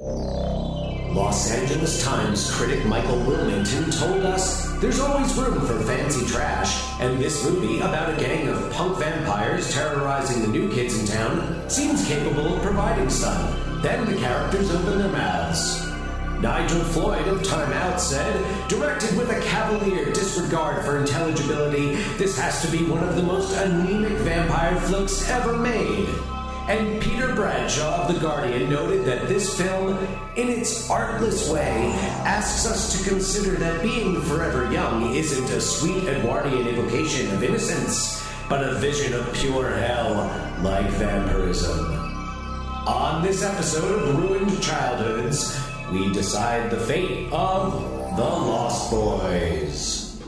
Los Angeles Times critic Michael Wilmington told us there's always room for fancy trash, and this movie about a gang of punk vampires terrorizing the new kids in town seems capable of providing some. Then the characters open their mouths. Nigel Floyd of Time Out said, directed with a cavalier disregard for intelligibility, this has to be one of the most anemic vampire flicks ever made. And Peter Bradshaw of The Guardian noted that this film, in its artless way, asks us to consider that being forever young isn't a sweet Edwardian evocation of innocence, but a vision of pure hell like vampirism. On this episode of Ruined Childhoods, we decide the fate of the Lost Boys.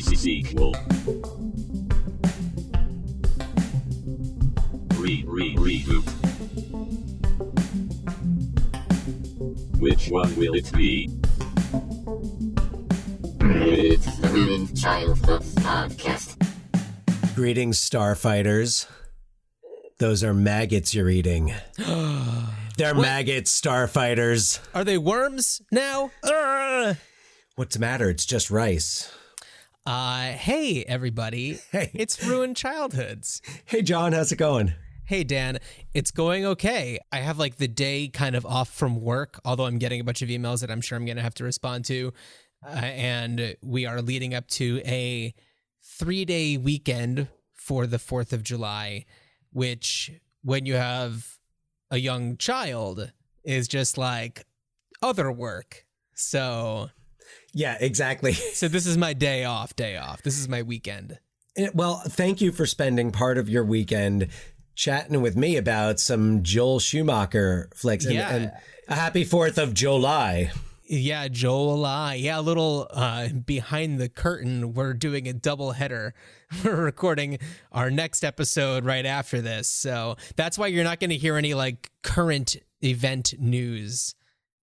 Sequel. Re re reboot. Which one will it be? It's the Ruined Childhood Podcast. Greetings, starfighters. Those are maggots you're eating. They're maggots, starfighters. Are they worms now? Ugh. What's the matter? It's just rice. Uh, hey, everybody. Hey. It's Ruined Childhoods. Hey, John, how's it going? Hey, Dan. It's going okay. I have like the day kind of off from work, although I'm getting a bunch of emails that I'm sure I'm going to have to respond to. Uh, and we are leading up to a three day weekend for the 4th of July, which, when you have a young child, is just like other work. So, Yeah, exactly. so this is my day off, day off. This is my weekend. Eh, Well, thank you for spending part of your weekend chatting with me about some Joel Schumacher flicks. And, Yeah. and a happy 4th of July. Yeah, Joel I. Yeah, a little uh, behind the curtain. We're doing a double header. We're recording our next episode right after this. So that's why you're not going to hear any like current event news,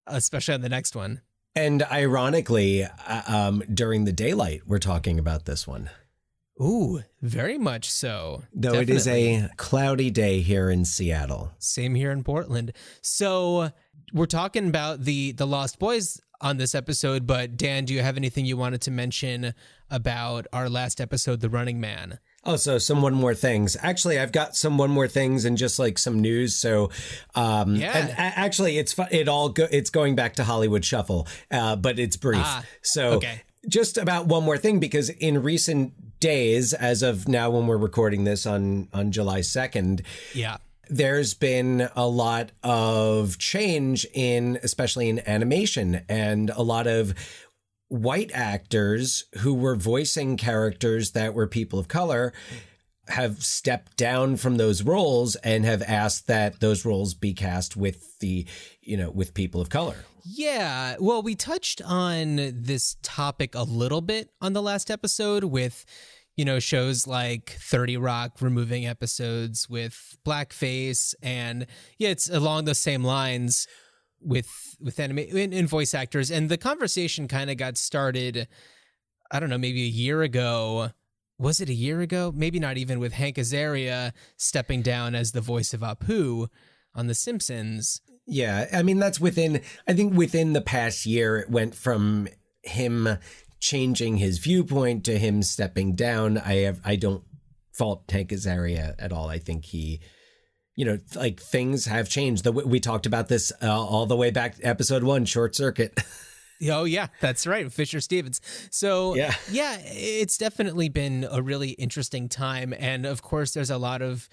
especially on the next one. And ironically, uh, um, during the daylight, we're talking about this one. Ooh, very much so. Though it is a cloudy day here in Seattle. Same here in Portland. So we're talking about the the Lost Boys on this episode, but Dan, do you have anything you wanted to mention about our last episode, The Running Man? Oh, so some one more things. Actually, I've got some one more things and just like some news. So, um, Yeah. and actually, it's it all go- it's going back to Hollywood Shuffle, uh, but it's brief. Ah, so, okay. just about one more thing because in recent days, as of now, when we're recording this on on July second, Yeah. there's been a lot of change in especially in animation and a lot of white actors who were voicing characters that were people of color have stepped down from those roles and have asked that those roles be cast with the you know with people of color Yeah. Well, we touched on this topic a little bit on the last episode with, you know, shows like 30 Rock removing episodes with blackface. And yeah, it's along the same lines with with anime in, in voice actors. And the conversation kind of got started, I don't know, maybe a year ago. Was it a year ago? Maybe not even with Hank Azaria stepping down as the voice of Apu on The Simpsons. Yeah, I mean that's within. I think within the past year, it went from him changing his viewpoint to him stepping down. I have. I don't fault Hank Azaria at all. I think he, you know, like things have changed. The we talked about this uh, all the way back episode one, short circuit. Oh yeah, that's right, Fisher Stevens. So Yeah. yeah, it's definitely been a really interesting time, and of course, there's a lot of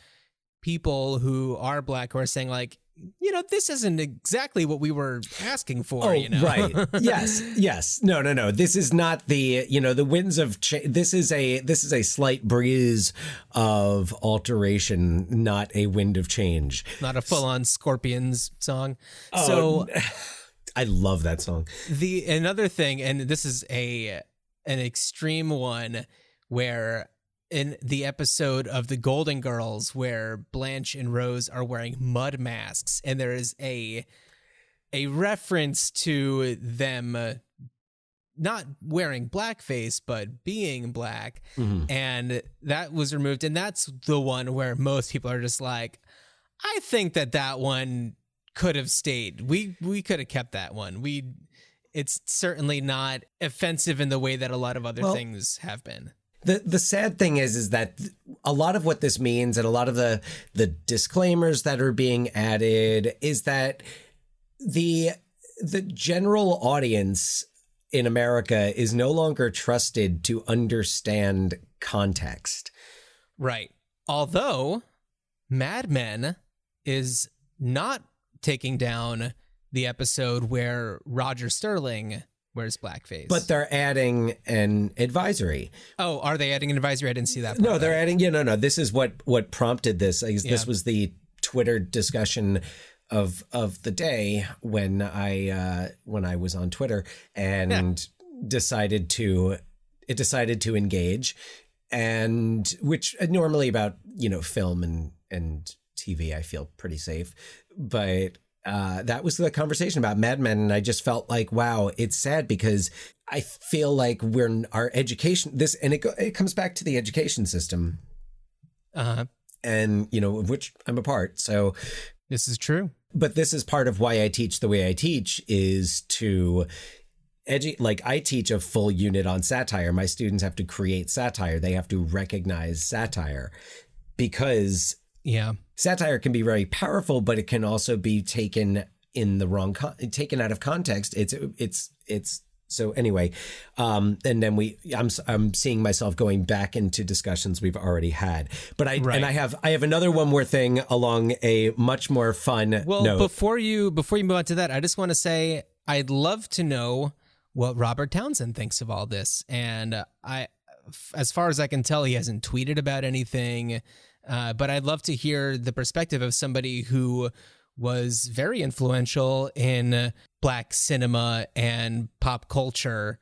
people who are black who are saying like, you know, this isn't exactly what we were asking for. Oh, you know, Oh, right. yes. Yes. No. No. No. This is not the you know the winds of cha- this is a this is a slight breeze of alteration, not a wind of change. Not a full-on Scorpions song. Oh, so I love that song. the another thing and this is a an extreme one where in the episode of the golden girls where blanche and rose are wearing mud masks and there is a a reference to them uh, not wearing blackface but being black. Mm-hmm. and that was removed and that's the one where most people are just like i think that that one could have stayed. We we could have kept that one. We it's certainly not offensive in the way that a lot of other Well- things have been The the sad thing is is that a lot of what this means and a lot of the the disclaimers that are being added is that the the general audience in America is no longer trusted to understand context. Right. Although Mad Men is not taking down the episode where Roger Sterling wears blackface. But they're adding an advisory. oh, are they adding an advisory? I didn't see that. No, they're adding. Yeah, no, no. This is what what prompted this. This Yeah. was the Twitter discussion of of the day when I uh, when I was on Twitter and decided to it decided to engage, and which normally about you know film and and TV I feel pretty safe, but uh, that was the conversation about Mad Men, and I just felt like, wow, it's sad because I feel like we're our education this, and it go, it comes back to the education system, Uh-huh. and you know of which I'm a part. So, This is true. but this is part of why I teach the way I teach is to edu- like I teach a full unit on satire. My students have to create satire. They have to recognize satire because Yeah. satire can be very powerful, but it can also be taken in the wrong con- taken out of context. It's it's it's so anyway, um, and then we I'm I'm seeing myself going back into discussions we've already had, but I Right. and I have I have another one more thing along a much more fun Well, note. before you before you move on to that, I just want to say I'd love to know what Robert Townsend thinks of all this. And I, as far as I can tell, he hasn't tweeted about anything. Uh, but I'd love to hear the perspective of somebody who was very influential in black cinema and pop culture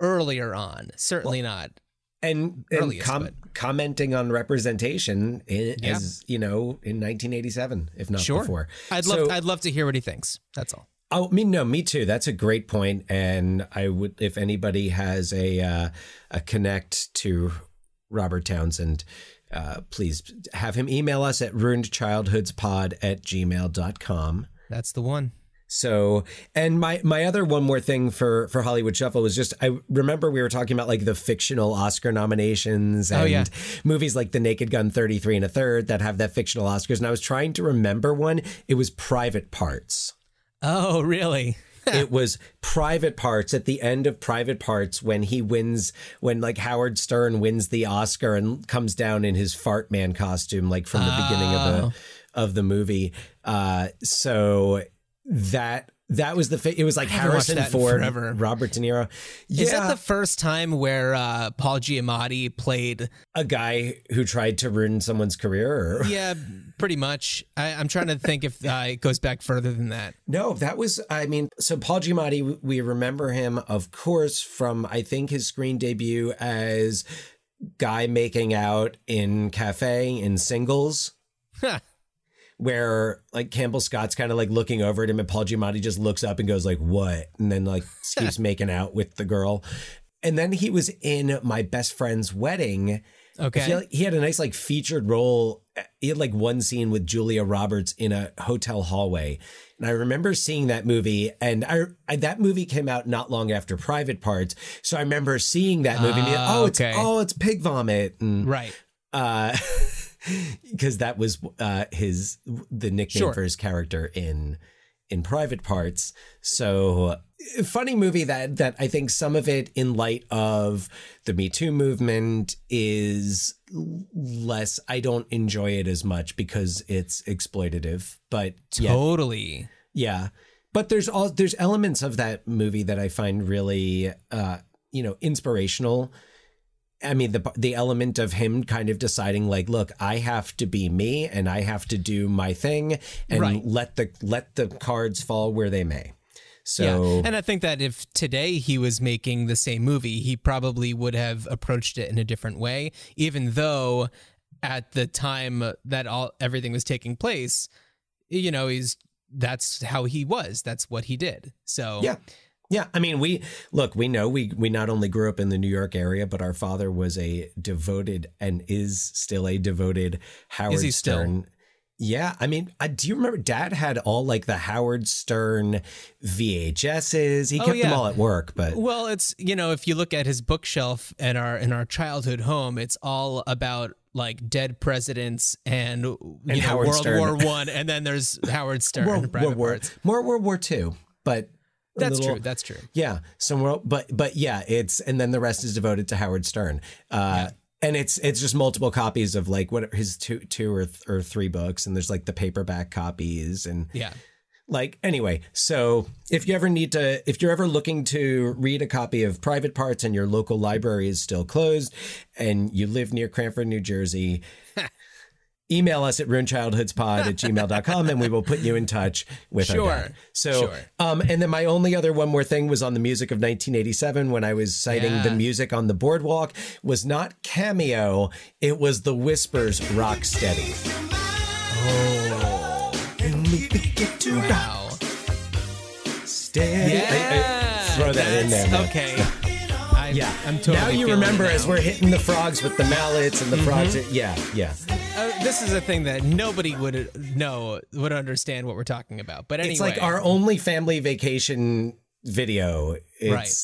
earlier on. Certainly not. and, and earliest, com- commenting on representation in, Yeah. as you know in 1987, if not Sure. before. I'd So- love I'd love to hear what he thinks. That's all. Oh, me no, me too. That's a great point, and I would if anybody has a uh, a connect to Robert Townsend, uh, please have him email us at ruinedchildhoodspod at gmail.com. That's the one. So, and my my other one more thing for for Hollywood Shuffle was just I remember we were talking about like the fictional Oscar nominations and Oh, yeah. movies like The Naked Gun 33 and a third that have that fictional Oscars and I was trying to remember one. It was Private Parts Oh, really? it was private parts at the end of private parts when he wins when like howard stern wins the oscar and comes down in his fart man costume like from the beginning of Oh. the of the movie uh so that that was the fi- it was like harrison ford robert de niro yeah Is that the first time where uh, Paul Giamatti played? a guy who tried to ruin someone's career or Yeah, pretty much. I, I'm trying to think if uh, it goes back further than that. No, that was, I mean, so Paul Giamatti, we remember him, of course, from I think his screen debut as guy making out in cafe in singles, where like Campbell Scott's kind of like looking over at him and Paul Giamatti just looks up and goes like, what? And then like keeps making out with the girl. And then he was in my best friend's wedding. Okay. like he had a nice like featured role. He had like one scene with Julia Roberts in a hotel hallway, and I remember seeing that movie. And I, I that movie came out not long after Private Parts, so I remember seeing that movie. and being, Ah, oh, it's oh, it's pig vomit, and right. uh, because that was uh his the nickname Sure. for his character in in Private Parts. So funny movie that that I think some of it in light of the Me Too movement is less I don't enjoy it as much because it's exploitative. But yeah, Totally. yeah. But there's all there's elements of that movie that I find really uh you know inspirational. I mean the the element of him kind of deciding like look I have to be me and I have to do my thing and Right. let the let the cards fall where they may. So yeah. And I think that if today he was making the same movie, he probably would have approached it in a different way, even though at the time that all everything was taking place, you know, he's that's how he was. That's what he did. So Yeah. Yeah, I mean, we look, we know we we not only grew up in the New York area, but our father was a devoted and is still a devoted Howard Is he still? Stern. Yeah, I mean, uh, do you remember Dad had all like the Howard Stern VHSs? He Oh, kept them all at work, but Well, it's you know, if you look at his bookshelf in our in our childhood home, it's all about like dead presidents and, you know, World Stern. War One, and then there's Howard Stern. World, War, more World War Two, but That's little- true. That's true. Yeah, some world, but but yeah, it's and then the rest is devoted to Howard Stern. Uh, And it's it's just multiple copies of like what his two two or th- or three books, and there's like the paperback copies and Yeah. like anyway. So if you ever need to, if you're ever looking to read a copy of Private Parts and your local library is still closed, and you live near Cranford, New Jersey. Email us at ruinchildhoodspod at gmail.com and we will put you in touch with our Sure, dad. So, sure. um, and then my only other one more thing was on the music of 1987 when I was citing Yeah. the music on the boardwalk was not cameo, it was the Whispers Rock Steady. Oh, and Wow. Steady. I- I- Yeah. throw that in there. man. Okay. I'm, Yeah. I'm totally. now you remember it as we're hitting the frogs with the mallets and the frogs. Mm-hmm. Yeah, yeah. Uh, this is a thing that nobody would know would understand what we're talking about. But anyway, It's like our only family vacation video. It's Right.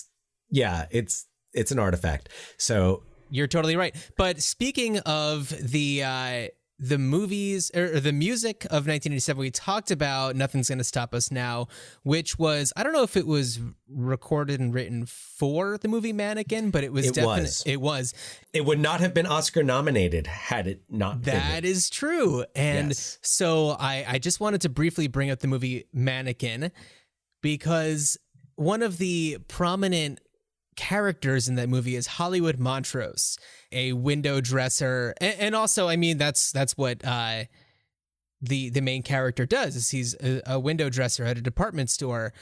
yeah, it's it's an artifact. So You're totally right. But speaking of the uh, the movies or the music of 1987, we talked about "Nothing's Gonna Stop Us Now," which was I don't know if it was recorded and written for the movie Mannequin, but it was It definitely was. it was. it would not have been Oscar nominated had it not That been. is true. And Yes. so I, I just wanted to briefly bring up the movie Mannequin because one of the prominent characters in that movie is Hollywood Montrose, a window dresser. And, and also, I mean, that's that's what uh, the the main character does is he's a, a window dresser at a department store,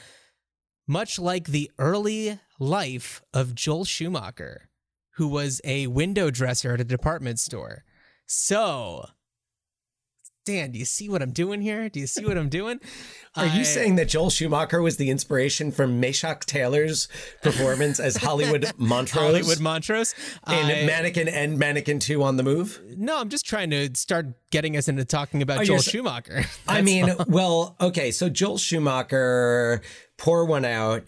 much like the early life of Joel Schumacher, who was a window dresser at a department store. So, Dan, do you see what I'm doing here? Do you see what I'm doing? Are you saying that Joel Schumacher was the inspiration for Meshach Taylor's performance as Hollywood Montrose Hollywood Montrose? in I- Mannequin and Mannequin 2 on the move? no, I'm just trying to start getting us into talking about Oh, Joel Schumacher. I mean, all. well, okay, so Joel Schumacher, pour one out.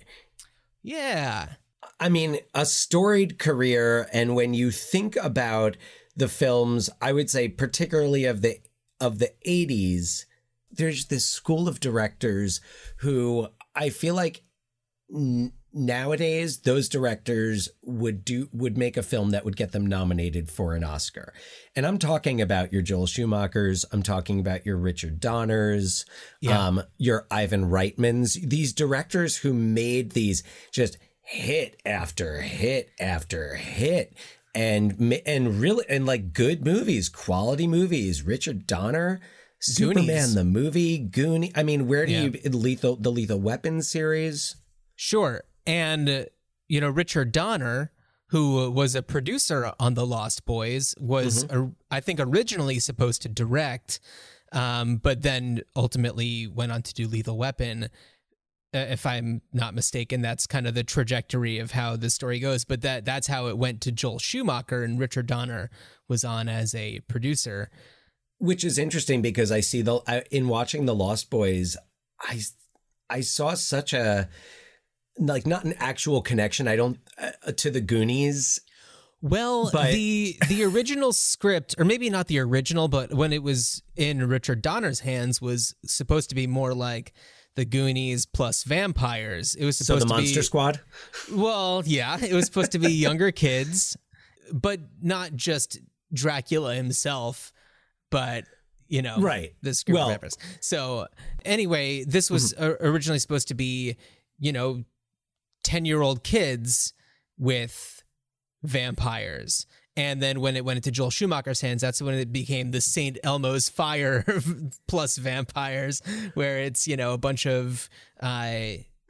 yeah. I mean, a storied career, and when you think about the films, I would say particularly of the of the '80s, there's this school of directors who I feel like n- nowadays those directors would do would make a film that would get them nominated for an Oscar. And I'm talking about your Joel Schumachers, I'm talking about your Richard Donners, Yeah. um, your Ivan Reitmans, these directors who made these just hit after hit after hit and and really and like good movies, quality movies. Richard Donner, Superman Goonies. the movie, Goonie. I mean, where do Yeah. you lethal the Lethal Weapon series? Sure. And, uh, you know, Richard Donner, who was a producer on The Lost Boys, was, uh, I think, originally supposed to direct, um, but then ultimately went on to do Lethal Weapon. Uh, if I'm not mistaken, that's kind of the trajectory of how the story goes. But that that's how it went to Joel Schumacher, and Richard Donner was on as a producer. which is interesting because I see the I, in watching the Lost Boys, I I saw such a like not an actual connection. I don't uh, to the Goonies. Well, But- the the original script, or maybe not the original, but when it was in Richard Donner's hands, was supposed to be more like the Goonies plus vampires. It was supposed So the to Monster be Squad. well, yeah, it was supposed to be younger kids, but not just Dracula himself, but you know, Right. The Well- vampires. So anyway, this was Mm-hmm. originally supposed to be, you know, ten year old kids with vampires. And then when it went into Joel Schumacher's hands, that's when it became the St. Elmo's Fire plus vampires, where it's, you know, a bunch of uh,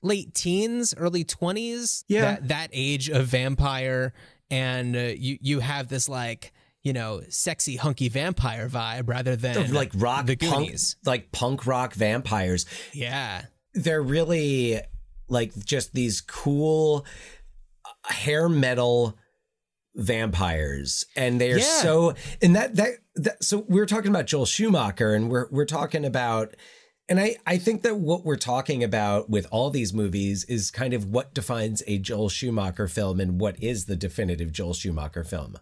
late teens, early 20s, Yeah. that, that age of vampire. And uh, you, you have this like, you know, sexy, hunky vampire vibe rather than like rock the punk, like punk rock vampires. Yeah. They're really like just these cool uh, hair metal vampires and they're Yeah. so and that, that that so we're talking about Joel Schumacher and we're we're talking about and I I think that what we're talking about with all these movies is kind of what defines a Joel Schumacher film and what is the definitive Joel Schumacher film.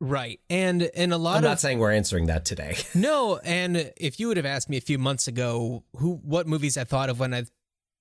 Right. And and a lot I'm of not saying we're answering that today. No, and if you would have asked me a few months ago who what movies I thought of when I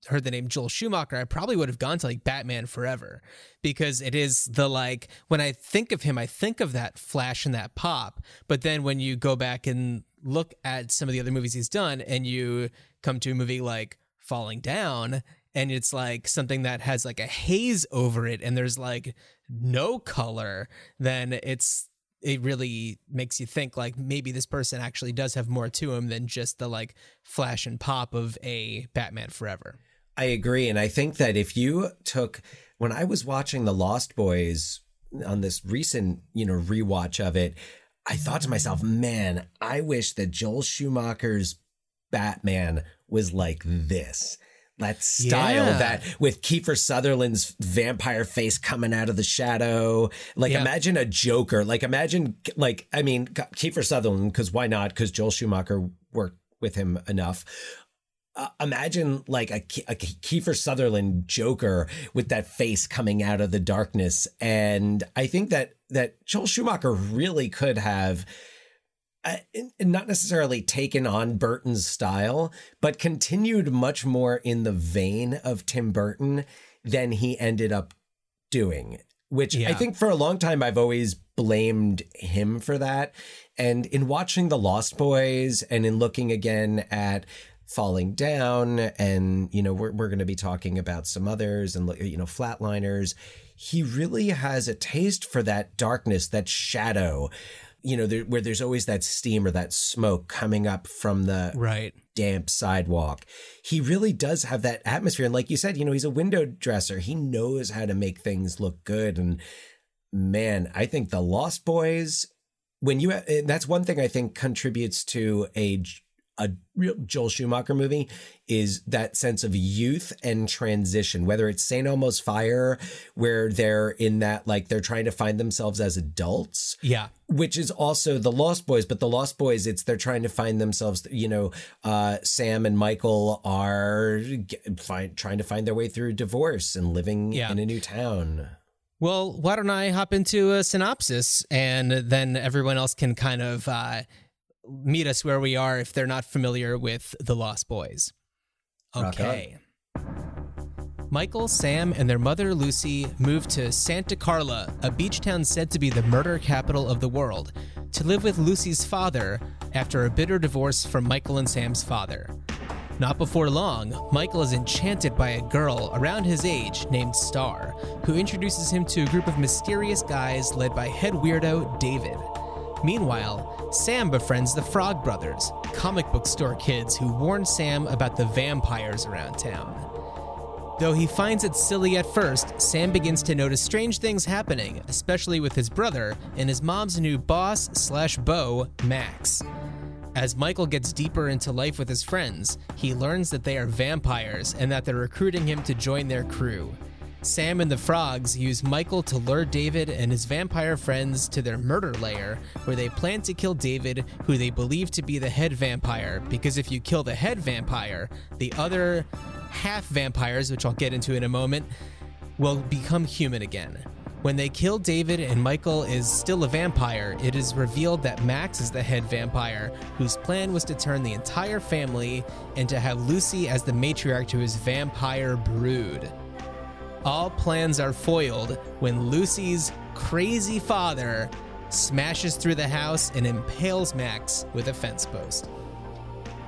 heard the name Joel Schumacher, I probably would have gone to like Batman Forever because it is the like when I think of him, I think of that flash and that pop. But then when you go back and look at some of the other movies he's done and you come to a movie like Falling Down and it's like something that has like a haze over it and there's like no color, then it's it really makes you think like maybe this person actually does have more to him than just the like flash and pop of a Batman Forever. I agree. And I think that if you took, when I was watching The Lost Boys on this recent, you know, rewatch of it, I thought to myself, man, I wish that Joel Schumacher's Batman was like this. That style, Yeah. that with Kiefer Sutherland's vampire face coming out of the shadow. Like, Yeah. imagine a Joker. Like, imagine, like, I mean, Kiefer Sutherland, because why not? Because Joel Schumacher worked with him enough uh, imagine like a, a Kiefer Sutherland Joker with that face coming out of the darkness, and I think that that Joel Schumacher really could have. Uh, not necessarily taken on Burton's style, but continued much more in the vein of Tim Burton than he ended up doing. Which I think for a long time I've always blamed him for that. And in watching The Lost Boys and in looking again at Falling Down, and you know, we're we're going to be talking about some others and you know, Flatliners. He really has a taste for that darkness, that shadow. You know, there, where there's always that steam or that smoke coming up from the Right. damp sidewalk. He really does have that atmosphere. And like you said, you know, he's a window dresser. He knows how to make things look good. And man, I think the Lost Boys, when you, that's one thing I think contributes to a, a real Joel Schumacher movie is that sense of youth and transition, whether it's St. Elmo's Fire, where they're in that, like, they're trying to find themselves as adults Yeah. which is also the Lost Boys, but the Lost Boys, it's they're trying to find themselves. You know, uh, Sam and Michael are g- find, trying to find their way through divorce and living Yeah. in a new town. Well, why don't I hop into a synopsis and then everyone else can kind of uh, meet us where we are if they're not familiar with The Lost Boys. Okay. Michael, Sam, and their mother Lucy moved to Santa Carla, a beach town said to be the murder capital of the world, to live with Lucy's father after a bitter divorce from Michael and Sam's father. Not before long, Michael is enchanted by a girl around his age named Star, who introduces him to a group of mysterious guys led by head weirdo David. Meanwhile, Sam befriends the Frog Brothers, comic book store kids who warn Sam about the vampires around town. Though he finds it silly at first, Sam begins to notice strange things happening, especially with his brother and his mom's new boss slash beau, Max. As Michael gets deeper into life with his friends, he learns that they are vampires and that they're recruiting him to join their crew. Sam and the frogs use Michael to lure David and his vampire friends to their murder lair, where they plan to kill David, who they believe to be the head vampire, because if you kill the head vampire, the other half vampires, which I'll get into in a moment, will become human again. When they kill David and Michael is still a vampire, it is revealed that Max is the head vampire, whose plan was to turn the entire family and to have Lucy as the matriarch to his vampire brood. All plans are foiled when Lucy's crazy father smashes through the house and impales Max with a fence post.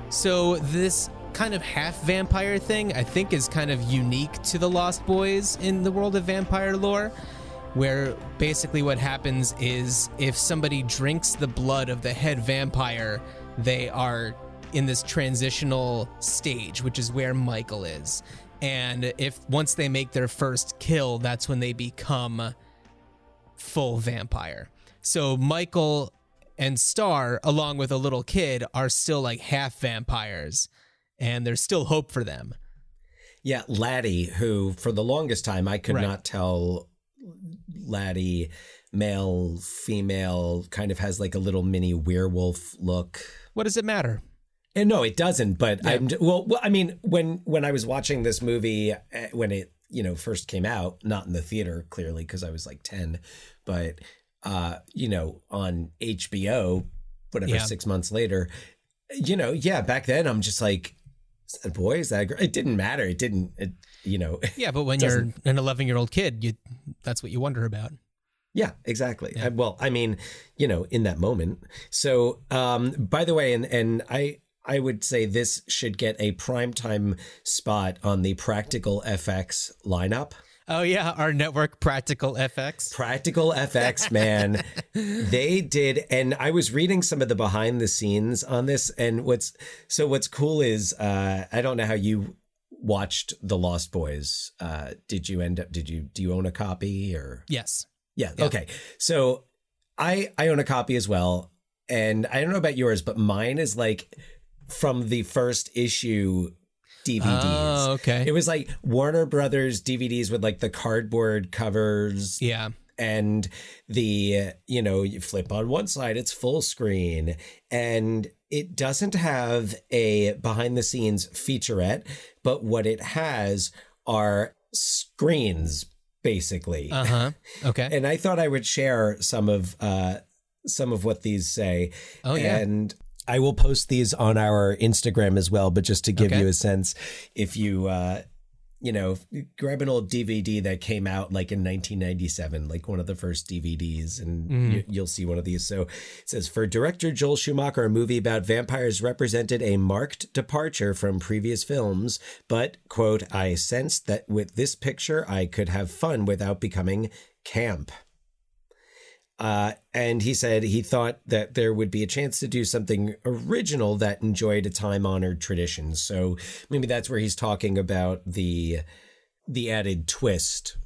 So, this kind of half vampire thing, I think, is kind of unique to the Lost Boys in the world of vampire lore, where basically what happens is if somebody drinks the blood of the head vampire, they are in this transitional stage, which is where Michael is. And if once they make their first kill, that's when they become full vampire. So Michael and Star, along with a little kid, are still like half vampires, and there's still hope for them. Yeah, Laddie, who for the longest time I could Right. not tell Laddie male, female, kind of has like a little mini werewolf look. What does it matter? And no, it doesn't. But Yeah. I'm well, well. I mean, when when I was watching this movie eh, when it you know first came out, not in the theater clearly because I was like ten, but uh, you know on HBO, whatever Yeah. six months later, you know, yeah, back then I'm just like, is that boy? Is that girl? It didn't matter. It didn't. It, you know. Yeah, but when you're an 11 year old kid, you that's what you wonder about. Yeah, exactly. I- well, I mean, you know, in that moment. So, um, by the way, and and I I would say this should get a primetime spot on the Practical FX lineup. Oh yeah, our network Practical FX. Practical FX, man, they did, and I was reading some of the behind the scenes on this, and what's so what's cool is uh, I don't know how you watched The Lost Boys. Uh, did you end up? Did you do you own a copy or? Yes. Yeah, Yeah. Okay. So I I own a copy as well, and I don't know about yours, but mine is like from the first issue DVDs. Oh, okay. It was like Warner Brothers DVDs with like the cardboard covers yeah. and the you know you flip on one side it's full screen and it doesn't have a behind the scenes featurette but what it has are screens basically Uh huh. Okay. and I thought I would share some of uh, some of what these say. Oh, yeah. and I will post these on our Instagram as well. But just to give Okay. you a sense, if you uh, you know grab an old DVD that came out like in 1997, like one of the first DVDs, and Mm-hmm. you, you'll see one of these. So it says for director Joel Schumacher, a movie about vampires represented a marked departure from previous films, but quote I sensed that with this picture I could have fun without becoming camp. Uh, and he said he thought that there would be a chance to do something original that enjoyed a time honored tradition. So maybe that's where he's talking about the the added twist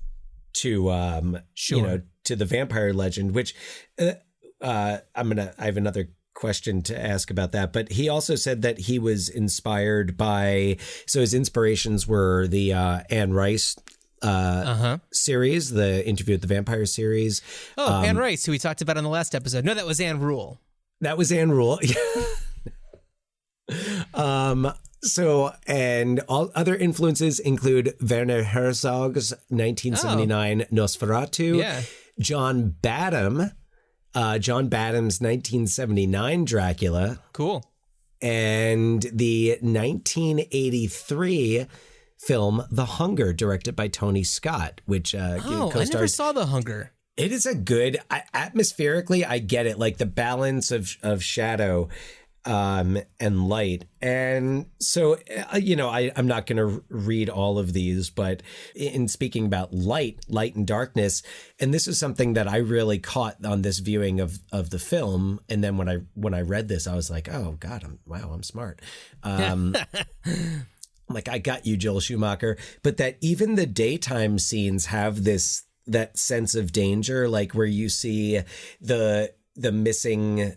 to um Sure. you know to the vampire legend, which uh, uh, I'm gonna I have another question to ask about that. But he also said that he was inspired by so his inspirations were the uh, Anne Rice uh, Uh huh. series, the Interview with the Vampire series. Oh, Um, Anne Rice, who we talked about on the last episode. No, that was Anne Rule. That was Anne Rule. um. So, and all other influences include Werner Herzog's 1979 Nosferatu, Oh. Yeah. John Badham, uh, John Badham's 1979 Dracula, Cool. and the 1983 film The Hunger, directed by Tony Scott, which uh, Oh, I never saw The Hunger. it is a good I, atmospherically. I get it, like the balance of of shadow um and light and so uh, you know i i'm not going to read all of these but in speaking about light light and darkness and this is something that i really caught on this viewing of of the film and then when i when i read this i was like oh god i'm wow i'm smart um I'm like I got you, Joel Schumacher, but that even the daytime scenes have this that sense of danger, like where you see the the missing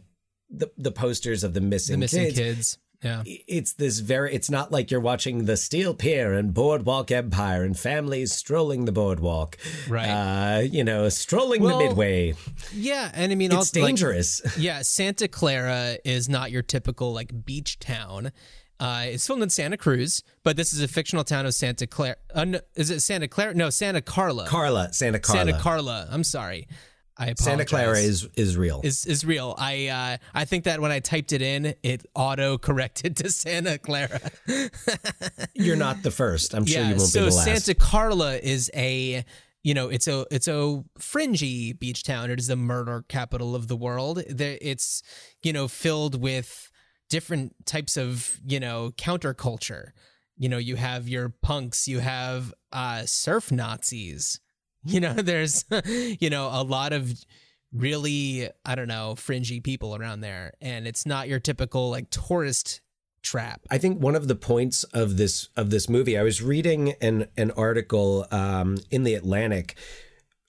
the the posters of the missing, The missing kids. kids. Yeah. It's this very. It's not like you're watching the Steel Pier and Boardwalk Empire and families strolling the boardwalk, Right. Uh, you know, strolling Well, the midway. Yeah, and I mean, It's also, like, dangerous. yeah, Santa Clara is not your typical like beach town. Uh, it's filmed in Santa Cruz, but this is a fictional town of Santa Clara. Uh, no, is it Santa Clara? No, Santa Carla. Carla, Santa Carla, Santa Carla. I'm sorry. I apologize. Santa Clara is is real. is is real. I uh, I think that when I typed it in, it auto corrected to Santa Clara. You're not the first. I'm sure you won't so be the last. So Santa Carla is a you know it's a it's a fringy beach town. It is the murder capital of the world. There, it's you know filled with different types of you know counterculture. You know, you have your punks, you have uh, surf Nazis. You know, there's you know a lot of really I don't know fringy people around there, and it's not your typical like tourist trap. I think one of the points of this of this movie, I was reading an an article um, in the Atlantic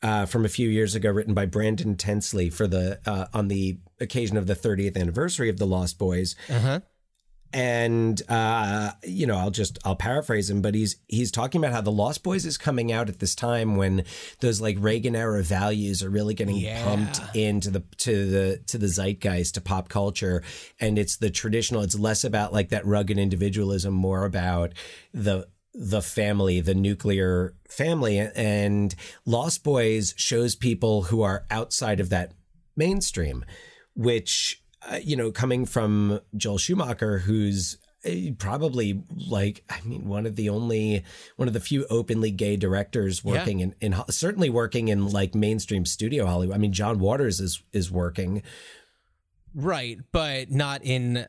uh, from a few years ago, written by Brandon Tensley for the uh, on the occasion of the 30th anniversary of the Lost Boys, Uh huh. and uh, you know, I'll just I'll paraphrase him, but he's he's talking about how the Lost Boys is coming out at this time when those like Reagan era values are really getting Yeah. pumped into the to the to the zeitgeist to pop culture, and it's the traditional. It's less about like that rugged individualism, more about the the family, the nuclear family, and Lost Boys shows people who are outside of that mainstream, which uh, you know, coming from Joel Schumacher, who's uh, probably like I mean one of the only one of the few openly gay directors working in, in certainly working in like mainstream studio Hollywood. I mean John Waters is is working. Right, but not in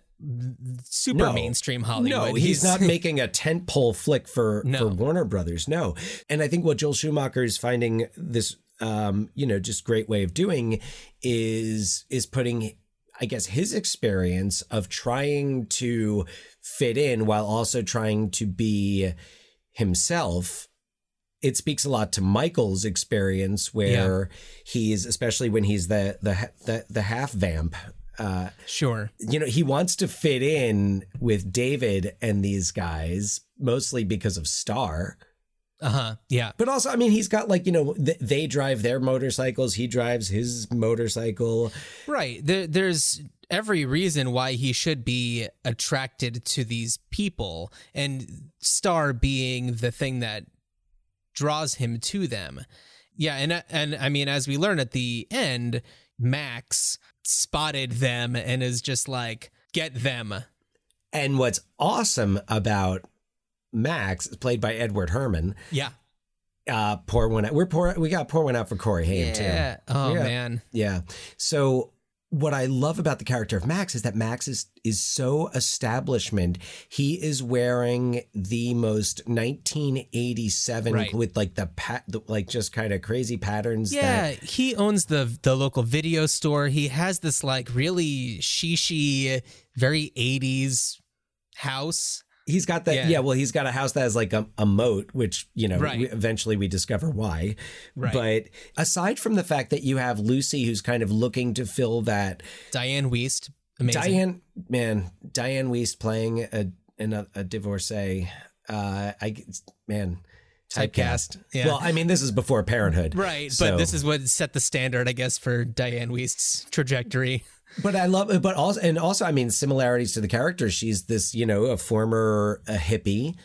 super No. mainstream Hollywood. No, he's, not making a tentpole flick for No. for Warner Brothers. No, and I think what Joel Schumacher is finding this, um, you know, just great way of doing is is putting, I guess, his experience of trying to fit in while also trying to be himself. It speaks a lot to Michael's experience, where he's especially when he's the the the, the half vamp. Uh, sure. you know, he wants to fit in with David and these guys, mostly because of Star. Uh huh. Yeah. But also, I mean, he's got like, you know, th- they drive their motorcycles, he drives his motorcycle. Right. There, there's every reason why he should be attracted to these people, and Star being the thing that draws him to them. Yeah, and and I mean, as we learn at the end, Max spotted them and is just like, "Get them." And what's awesome about Max, played by Edward Herrmann, Yeah. uh, pour one out. We're poor. we got pour one out for Corey Haim too. Yeah. Oh Yeah. man. Yeah. So what I love about the character of Max is that Max is is so establishment. He is wearing the most 1987 Right. with like the pat the, like just kind of crazy patterns Yeah, that he owns the the local video store. He has this like really shishi, very 80s house. He's got that Yeah. yeah. well he's got a house that has like a, a moat which you know Right. we, eventually we discover why Right. but aside from the fact that you have Lucy who's kind of looking to fill that Dianne Wiest, amazing. Diane, man, Dianne Wiest playing a a, a divorcee. Uh, I man, typecast. Yeah. Well, I mean, this is before Parenthood, Right, So- but this is what set the standard, I guess, for Dianne Wiest's trajectory. But I love, but also, and also, I mean, similarities to the character. She's this, you know, a former a hippie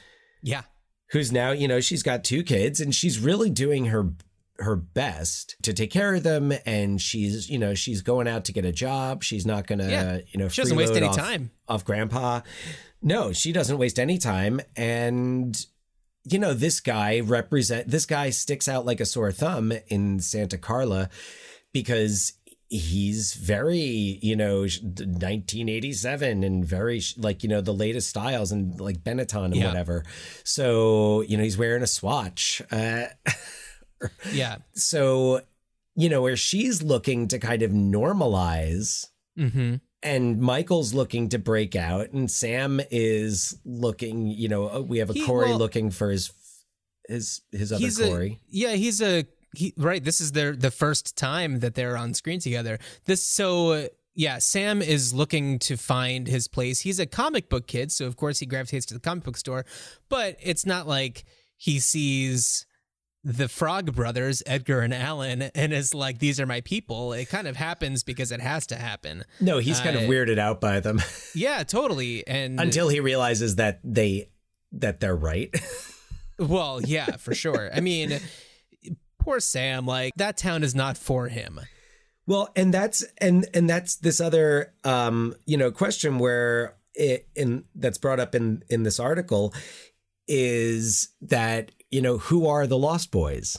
Yeah. who's now, you know, she's got two kids, and she's really doing her her best to take care of them and she's you know she's going out to get a job she's not gonna Yeah. you know She doesn't waste any off- time. off grandpa no she doesn't waste any time and you know this guy represent this guy sticks out like a sore thumb in santa carla because he's very you know 1987 and very like you know the latest styles and like benetton and Yeah. whatever so you know he's wearing a swatch uh Yeah. so you know where she's looking to kind of normalize Mm-hmm. and Michael's looking to break out, and Sam is looking. You know, uh, we have a He- Corey well- looking for his his his other Corey. a yeah. He's a he, right. This is their the first time that they're on screen together. This so uh, yeah. Sam is looking to find his place. He's a comic book kid, so of course he gravitates to the comic book store. But it's not like he sees the Frog Brothers, Edgar and Allen, and is like, "These are my people." It kind of happens because it has to happen. no, he's kind of uh, weirded out by them Yeah, totally. And until he realizes that they that they're right. Well, yeah, for sure. I mean, poor Sam, like that town is not for him. Well, and that's and and that's this other um, you know question where it in that's brought up in in this article is that you know who are the Lost Boys?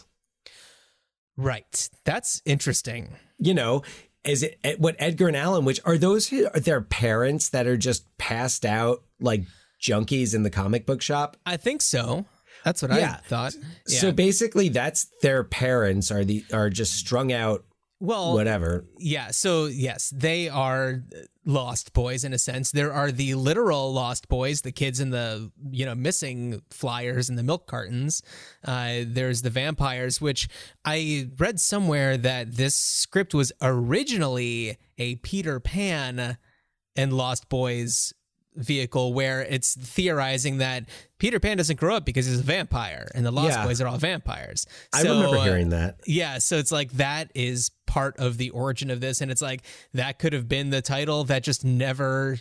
Right. That's interesting. You know, is it eh, what Edgar and Allen? Which are those? who- Are their parents that are just passed out like junkies in the comic book shop? I think so. That's what Yeah. I thought. Yeah. So basically, that's their parents are the are just strung out. well, Whatever. yeah. So yes, they are lost boys in a sense. There are the literal lost boys, the kids in the you know missing flyers and the milk cartons. Uh, there's the vampires, which I read somewhere that this script was originally a Peter Pan and Lost Boys vehicle where it's theorizing that Peter Pan doesn't grow up because he's a vampire and the Lost Yeah. Boys are all vampires. I So, remember uh, hearing that. yeah, so it's like that is part of the origin of this, and it's like that could have been the title that just never,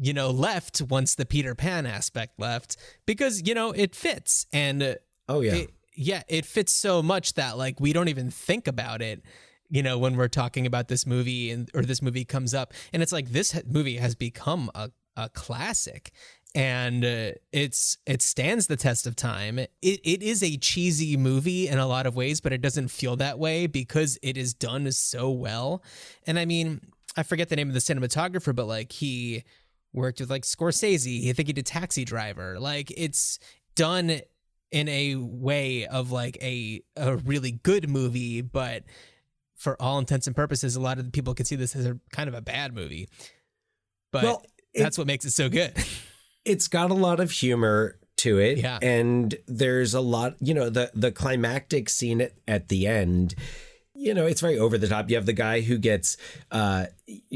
you know, left once the Peter Pan aspect left because you know it fits and Oh yeah. it, yeah, it fits so much that like we don't even think about it. You know, when we're talking about this movie and or this movie comes up, and it's like this movie has become a a classic, and uh, it's it stands the test of time. It it is a cheesy movie in a lot of ways, but it doesn't feel that way because it is done so well. And I mean, I forget the name of the cinematographer, but like he worked with like Scorsese. I think he did Taxi Driver. Like it's done in a way of like a a really good movie, but for all intents and purposes, a lot of people could see this as a kind of a bad movie. But Well, it- that's what makes it so good. it's got a lot of humor to it Yeah. and there's a lot you know the the climactic scene at, at the end you know it's very over the top you have the guy who gets uh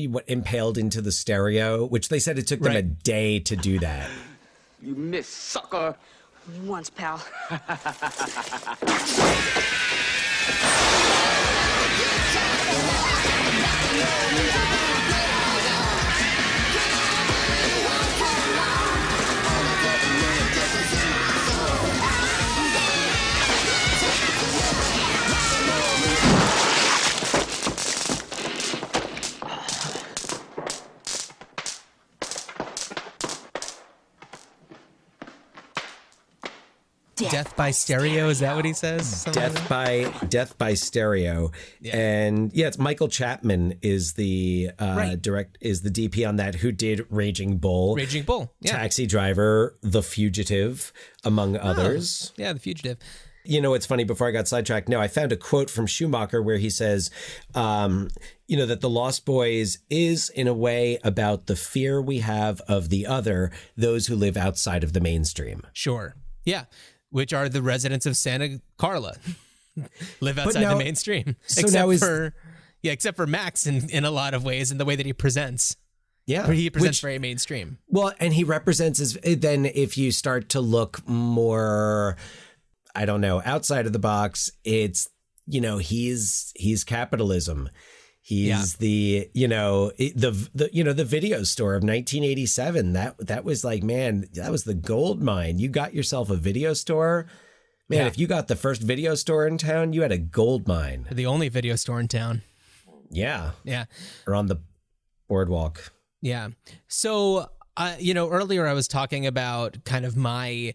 what impaled into the stereo which they said it took them a day to do that You miss, sucker. Once, pal. Death by stereo, is that what he says? Something like death by death by stereo Yeah. and yeah it's michael chapman is the uh Right. direct is the dp on that who did raging bull? Raging Bull. Yeah. taxi driver the fugitive among Oh. others Yeah, The Fugitive. You know, it's funny. Before I got sidetracked, no, I found a quote from Schumacher where he says, um, you know, that The Lost Boys is, in a way, about the fear we have of the other, those who live outside of the mainstream. Sure. Yeah. Which are the residents of Santa Carla. Live outside now- the mainstream. so except for yeah, except for Max in, in a lot of ways in the way that he presents. Yeah. He presents Which- very mainstream. Well, and he represents as then if you start to look more, I don't know, outside of the box, it's you know he's he's capitalism. He's Yeah. the you know the the you know the video store of 1987. That that was like man, that was the gold mine. You got yourself a video store. Man, Yeah. if you got the first video store in town, you had a gold mine. The only video store in town. Yeah, Yeah. or on the boardwalk. Yeah. So, uh, you know, earlier I was talking about kind of my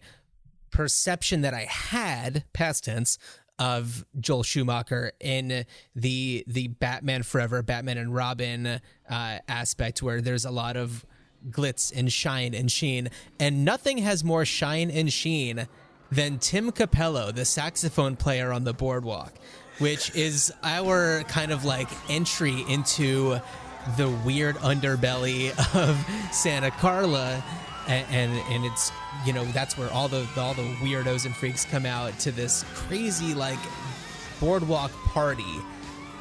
perception that I had, past tense, of Joel Schumacher in the the Batman Forever, Batman and Robin uh, aspect, where there's a lot of glitz and shine and sheen, and nothing has more shine and sheen than Tim Capello, the saxophone player on the boardwalk, which is our kind of like entry into the weird underbelly of Santa Carla, and and, and it's you know that's where all the all the weirdos and freaks come out to this crazy like boardwalk party,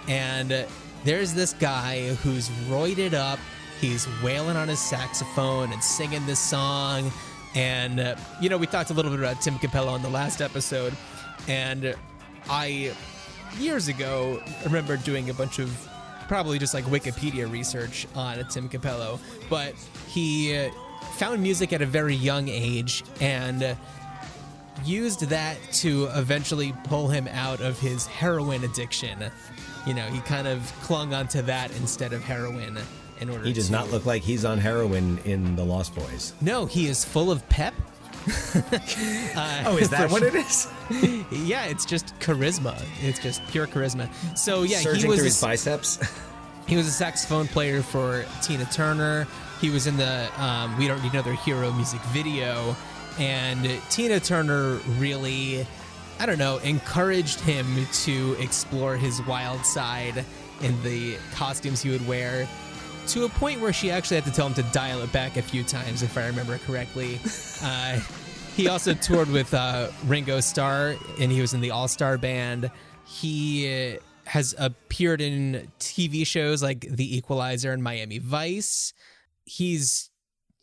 and there's this guy who's roided up. He's wailing on his saxophone and singing this song. And, uh, you know, we talked a little bit about Tim Capello on the last episode. And I, years ago, remember doing a bunch of probably just like Wikipedia research on Tim Capello. But he uh, found music at a very young age and uh, used that to eventually pull him out of his heroin addiction. You know, he kind of clung onto that instead of heroin in order He does to- not look like he's on heroin in the Lost Boys. No, he is full of pep. Oh, is that what it is? Yeah, it's just charisma. It's just pure charisma. So yeah, Surging he was through his biceps. He was a saxophone player for Tina Turner. He was in the um, We Don't Need Another Hero music video. And Tina Turner really, I don't know, encouraged him to explore his wild side in the costumes he would wear to a point where she actually had to tell him to dial it back a few times, if I remember correctly. uh, he also toured with uh, Ringo Starr, and he was in the All Star Band. He uh, has appeared in TV shows like The Equalizer and Miami Vice. He's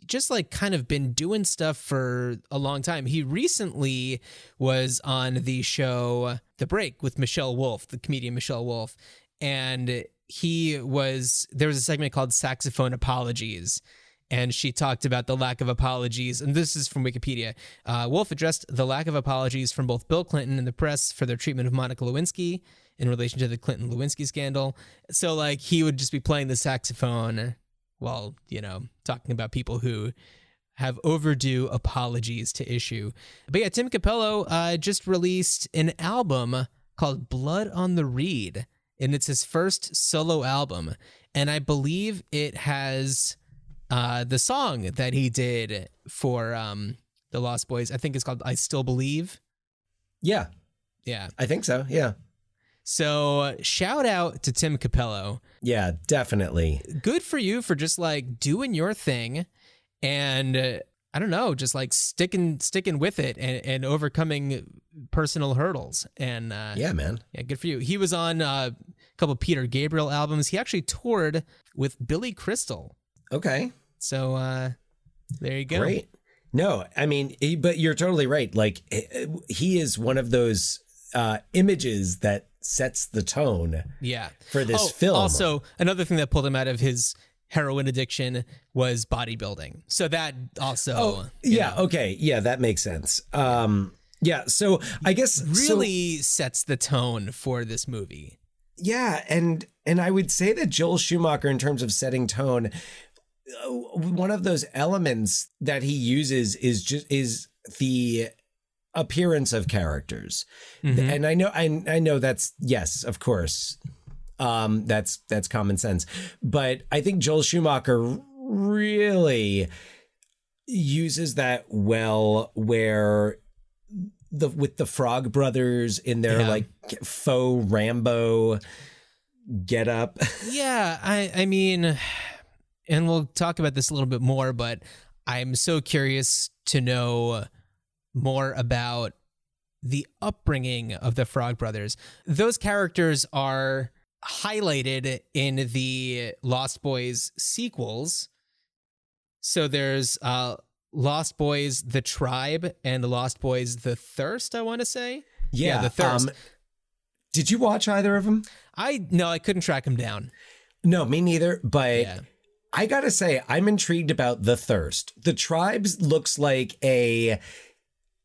just like kind of been doing stuff for a long time. He recently was on the show The Break with Michelle Wolf, the comedian Michelle Wolf, and he was there was a segment called Saxophone Apologies. And she talked about the lack of apologies. And this is from Wikipedia. Uh, Wolf addressed the lack of apologies from both Bill Clinton and the press for their treatment of Monica Lewinsky in relation to the Clinton Lewinsky scandal. So, like, he would just be playing the saxophone while, you know, talking about people who have overdue apologies to issue. But yeah, Tim Capello uh, just released an album called Blood on the Reed, and it's his first solo album. And I believe it has uh, the song that he did for um, the Lost Boys. I think it's called I Still Believe. Yeah, Yeah. I think so. Yeah. So shout out to Tim Capello. Yeah, definitely. Good for you for just like doing your thing and uh, I don't know, just like sticking sticking with it and, and overcoming personal hurdles. And uh, Yeah, man. yeah, good for you. He was on uh, a couple Peter Gabriel albums. He actually toured with Billy Crystal. Okay. So uh, there you go. Great. No, I mean, he, but you're totally right. Like eh, he is one of those uh, images that sets the tone Yeah. for this oh, film. Also, another thing that pulled him out of his heroin addiction was bodybuilding. So that also oh, yeah. know, Okay. Yeah, that makes sense. Um, yeah. So I guess so- really sets the tone for this movie. Yeah, and and I would say that Joel Schumacher, in terms of setting tone, uh, one of those elements that he uses is just is the appearance of characters, and I know I I know that's yes, of course, um, that's that's common sense, but I think Joel Schumacher really uses that well, where the with the Frog Brothers in their Yeah. like faux Rambo get up. Yeah, I I mean and we'll talk about this a little bit more, but I'm so curious to know more about the upbringing of the Frog Brothers. Those characters are highlighted in the Lost Boys sequels. So there's uh Lost Boys the Tribe and Lost Boys the Thirst, I want to say. Yeah, the Thirst. um, did you watch either of them? I no, I couldn't track him down. No, me neither. But Yeah. I gotta say, I'm intrigued about the thirst. The tribes looks like a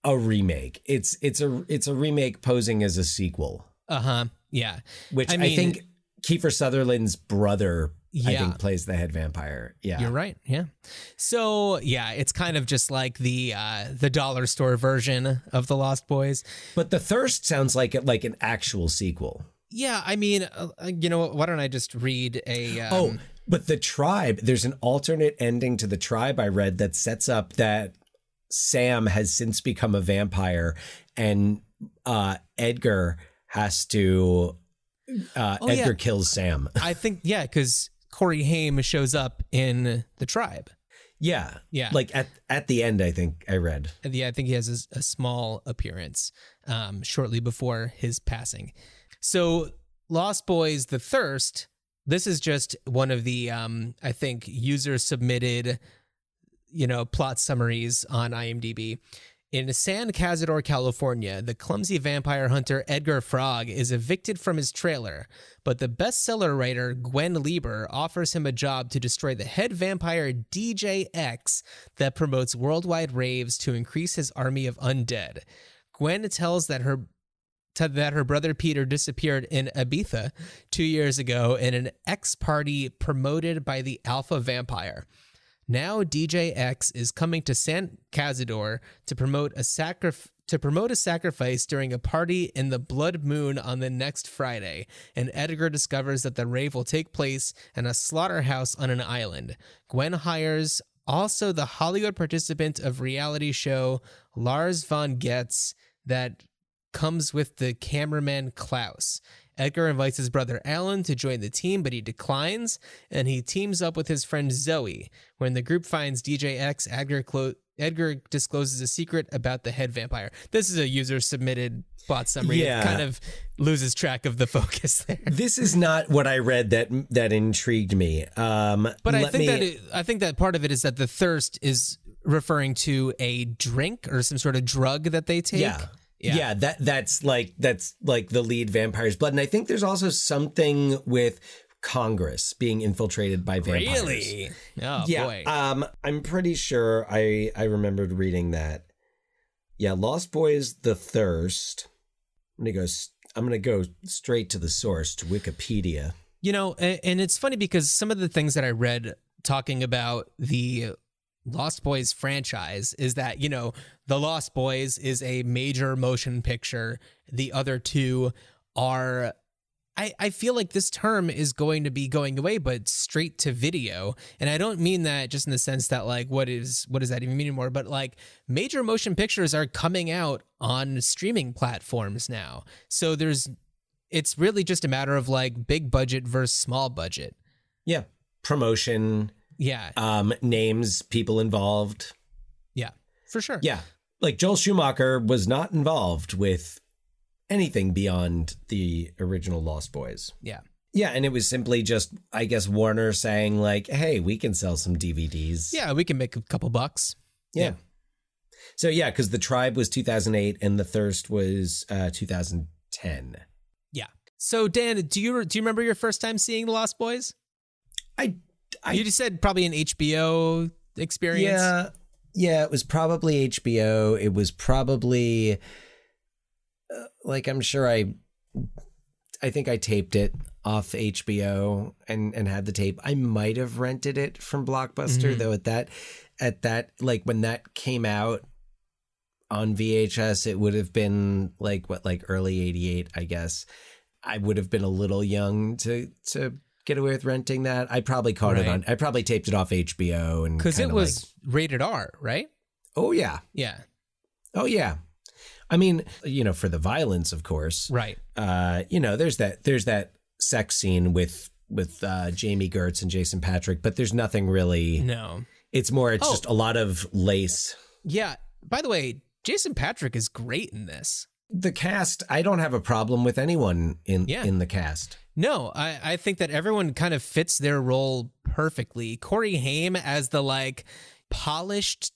a remake. It's it's a it's a remake posing as a sequel, Uh-huh. Yeah. which I I, think Kiefer Sutherland's brother, I Yeah. think, plays the head vampire. Yeah, You're right. Yeah. So yeah, it's kind of just like the uh, the dollar store version of the Lost Boys. but the thirst sounds like it like an actual sequel. Yeah, I mean, uh, you know, why don't I just read a? Um, Oh, but the tribe, there's an alternate ending to the tribe I read that sets up that Sam has since become a vampire and uh, Edgar has to, uh, Oh, Edgar yeah. kills Sam. I think yeah, because Corey Haim shows up in the tribe. yeah. Yeah. Like at, at the end, I think I read. Yeah, I think he has a, a small appearance um, shortly before his passing. So, Lost Boys: The Thirst. This is just one of the um, I think user submitted, you know, plot summaries on IMDb. In San Cazador, California, the clumsy vampire hunter Edgar Frog is evicted from his trailer, but the bestseller writer Gwen Lieber offers him a job to destroy the head vampire DJ X that promotes worldwide raves to increase his army of undead. Gwen tells that her that her brother Peter disappeared in Ibiza two years ago in an X party promoted by the Alpha Vampire. Now DJ X is coming to San Cazador to promote a sacrif- to promote a sacrifice during a party in the blood moon on the next Friday, and Edgar discovers that the rave will take place in a slaughterhouse on an island. Gwen hires also the Hollywood participant of reality show Lars von Getz that comes with the cameraman Klaus. Edgar invites his brother Alan to join the team, but he declines, and he teams up with his friend Zoe. When the group finds DJ X, Edgar, clo- Edgar discloses a secret about the head vampire. This is a user submitted bot summary. Yeah. It kind of loses track of the focus there. This is not what I read that that intrigued me. Um, But I think me- that it, I think that part of it is that the thirst is referring to a drink or some sort of drug that they take. Yeah. Yeah. yeah. that that's like that's like the lead vampire's blood. And I think there's also something with Congress being infiltrated by vampires. Really? Oh yeah. boy. Um I'm pretty sure I I remembered reading that. Yeah, Lost Boys The Thirst. I'm gonna go I'm gonna go straight to the source, to Wikipedia. You know, and it's funny because some of the things that I read talking about the Lost Boys franchise is that, you know, The Lost Boys is a major motion picture. The other two are I, I feel like this term is going to be going away, but straight to video. And I don't mean that just in the sense that like what is what does that even mean anymore? But like major motion pictures are coming out on streaming platforms now. So there's it's really just a matter of like big budget versus small budget. Yeah. Promotion, Yeah. um, names, people involved. Yeah. For sure. Yeah. Like Joel Schumacher was not involved with anything beyond the original Lost Boys. Yeah. Yeah, and it was simply just, I guess, Warner saying, like, hey, we can sell some DVDs. Yeah, we can make a couple bucks. Yeah. So, yeah, because The Tribe was 2008 and The Thirst was uh, 2010. Yeah. So Dan, do you do you remember your first time seeing The Lost Boys? I, I you just said probably an HBO experience. Yeah. Yeah, it was probably HBO. It was probably uh, like I'm sure I I think I taped it off HBO and and had the tape. I might have rented it from Blockbuster Mhm. though at that at that like when that came out on VHS it would have been like what like early 88 I guess. I would have been a little young to to get away with renting that. I probably caught it on I probably taped it off HBO and Because it was like- rated R, right? Oh yeah. Yeah. Oh yeah. I mean, you know, for the violence, of course. Right. Uh, you know, there's that there's that sex scene with with uh, Jami Gertz and Jason Patric, but there's nothing really. No. It's more. It's Oh. just a lot of lace. Yeah. By the way, Jason Patric is great in this. The cast. I don't have a problem with anyone in Yeah. in the cast. No, I, I think that everyone kind of fits their role perfectly. Corey Haim as the like polished,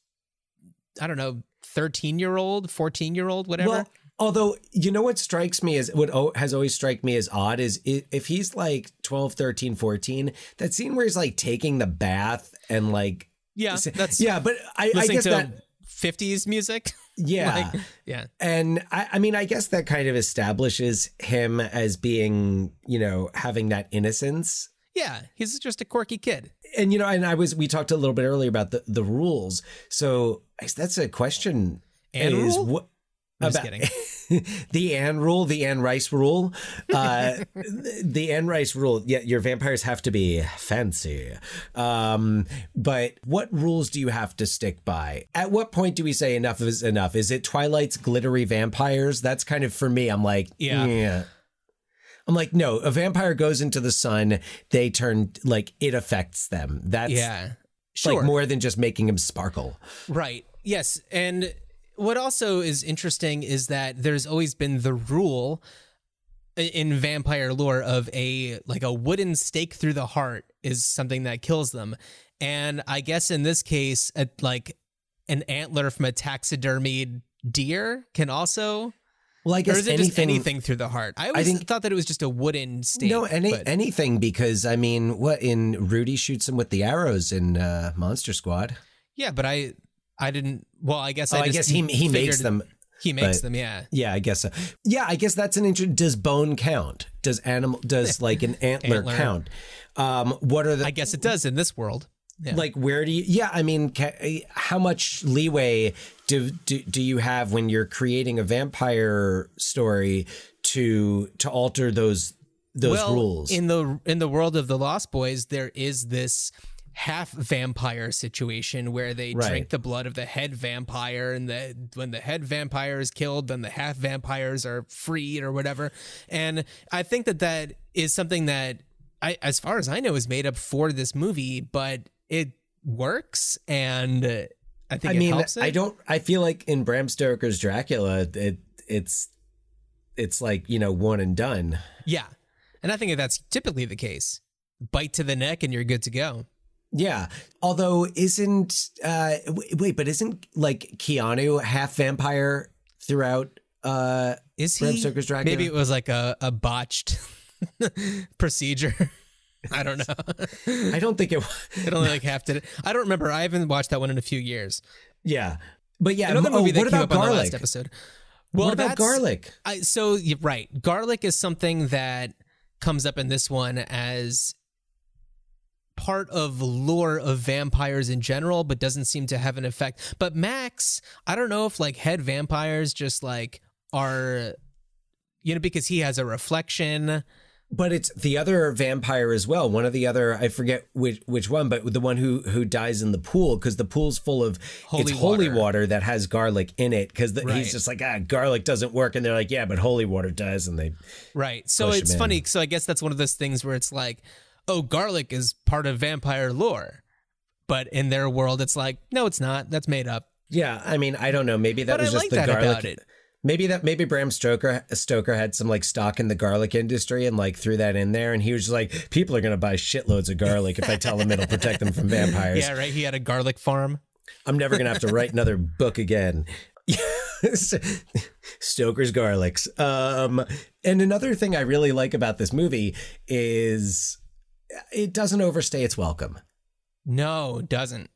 I don't know, 13 year old, 14 year old, whatever. Well, although you know what strikes me as what has always struck me as odd is if he's like 12, 13, 14, that scene where he's like taking the bath and like yeah, that's yeah, but I, I guess that 50s music. yeah. Like, yeah. And I, I mean, I guess that kind of establishes him as being, you know, having that innocence. Yeah. He's just a quirky kid. And you know, and I was we talked a little bit earlier about the the rules. So that's a question. Anne is rule? what I'm just kidding. the Anne rule, the Anne Rice rule, uh, the Anne Rice rule. Yeah, your vampires have to be fancy. Um, but what rules do you have to stick by? At what point do we say enough is enough? Is it Twilight's glittery vampires? That's kind of for me. I'm like, Yeah. I'm like, no, a vampire goes into the sun, they turn like it affects them. That's yeah. Sure. like more than just making them sparkle. Right. Yes. And what also is interesting is that there's always been the rule in vampire lore of a like a wooden stake through the heart is something that kills them. And I guess in this case, a, like an antler from a taxidermied deer can also Well, I or is it anything, just anything through the heart? I always think- thought that it was just a wooden stake. No, any but- anything because I mean, what in Rudy shoots him with the arrows in uh, Monster Squad. yeah, but I I didn't. Well, I guess Oh, I, I guess he he makes them. He makes them. Yeah. Yeah, I guess so. Yeah, I guess that's an interesting. Does bone count? Does animal? Does like an antler, Antler. count? Um, what are the I guess it does in this world. Yeah. like? Where do you? Yeah, I mean, ca- how much leeway do, do do you have when you're creating a vampire story to to alter those those well, rules? in the in the world of the Lost Boys, there is this half vampire situation where they Right. drink the blood of the head vampire, and the when the head vampire is killed, then the half vampires are freed or whatever. And I think that that is something that, I, as far as I know, is made up for this movie, but it works and. I think I it mean, helps it. I don't. I feel like in Bram Stoker's Dracula, it it's it's like you know one and done. Yeah. And I think that that's typically the case. Bite to the neck and you're good to go. Yeah. Although isn't uh wait, but isn't like Keanu half vampire throughout uh Is Bram he? Stoker's Dracula? Maybe it was like a, a botched procedure. I don't know. I don't think it was It only like half did it. I don't remember. I haven't watched that one in a few years. Yeah. But yeah, Another oh, movie that what came about up on the garlic? last episode. Well, what about garlic? I, so right, garlic is something that comes up in this one as part of lore of vampires in general, but doesn't seem to have an effect. But Max, I don't know if like head vampires just like are, you know, because he has a reflection. But it's the other vampire as well. One of the other, I forget which which one, but the one who who dies in the pool because the pool's full of Holy it's holy water. water that has garlic in it because Right. he's just like ah garlic doesn't work and they're like yeah but holy water does and they Right. So it's in. funny. So I guess that's one of those things where it's like, oh, garlic is part of vampire lore. But in their world, it's like, no, it's not. That's made up. yeah I mean I don't know maybe that But was I just like the garlic about it. maybe that maybe Bram Stoker Stoker had some like stock in the garlic industry and like threw that in there and he was just like people are gonna buy shitloads of garlic if I tell them it'll protect them from vampires Yeah, right. He had a garlic farm. I'm never gonna have to write another book again. Stoker's garlics. Um, and another thing I really like about this movie is it doesn't overstay its welcome. No, doesn't.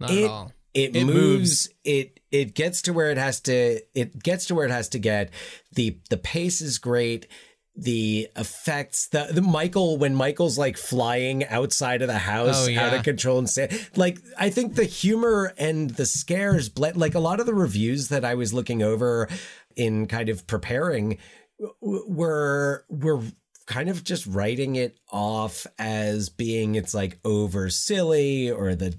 Not It at all. it, It moves, moves. It it gets to where it has to. It gets to where it has to get. the The pace is great. The effects, the the Michael when Michael's like flying outside of the house Oh, yeah. out of control and say like I think the humor and the scares blend like a lot of the reviews that I was looking over in kind of preparing were were kind of just writing it off as being it's like over silly or the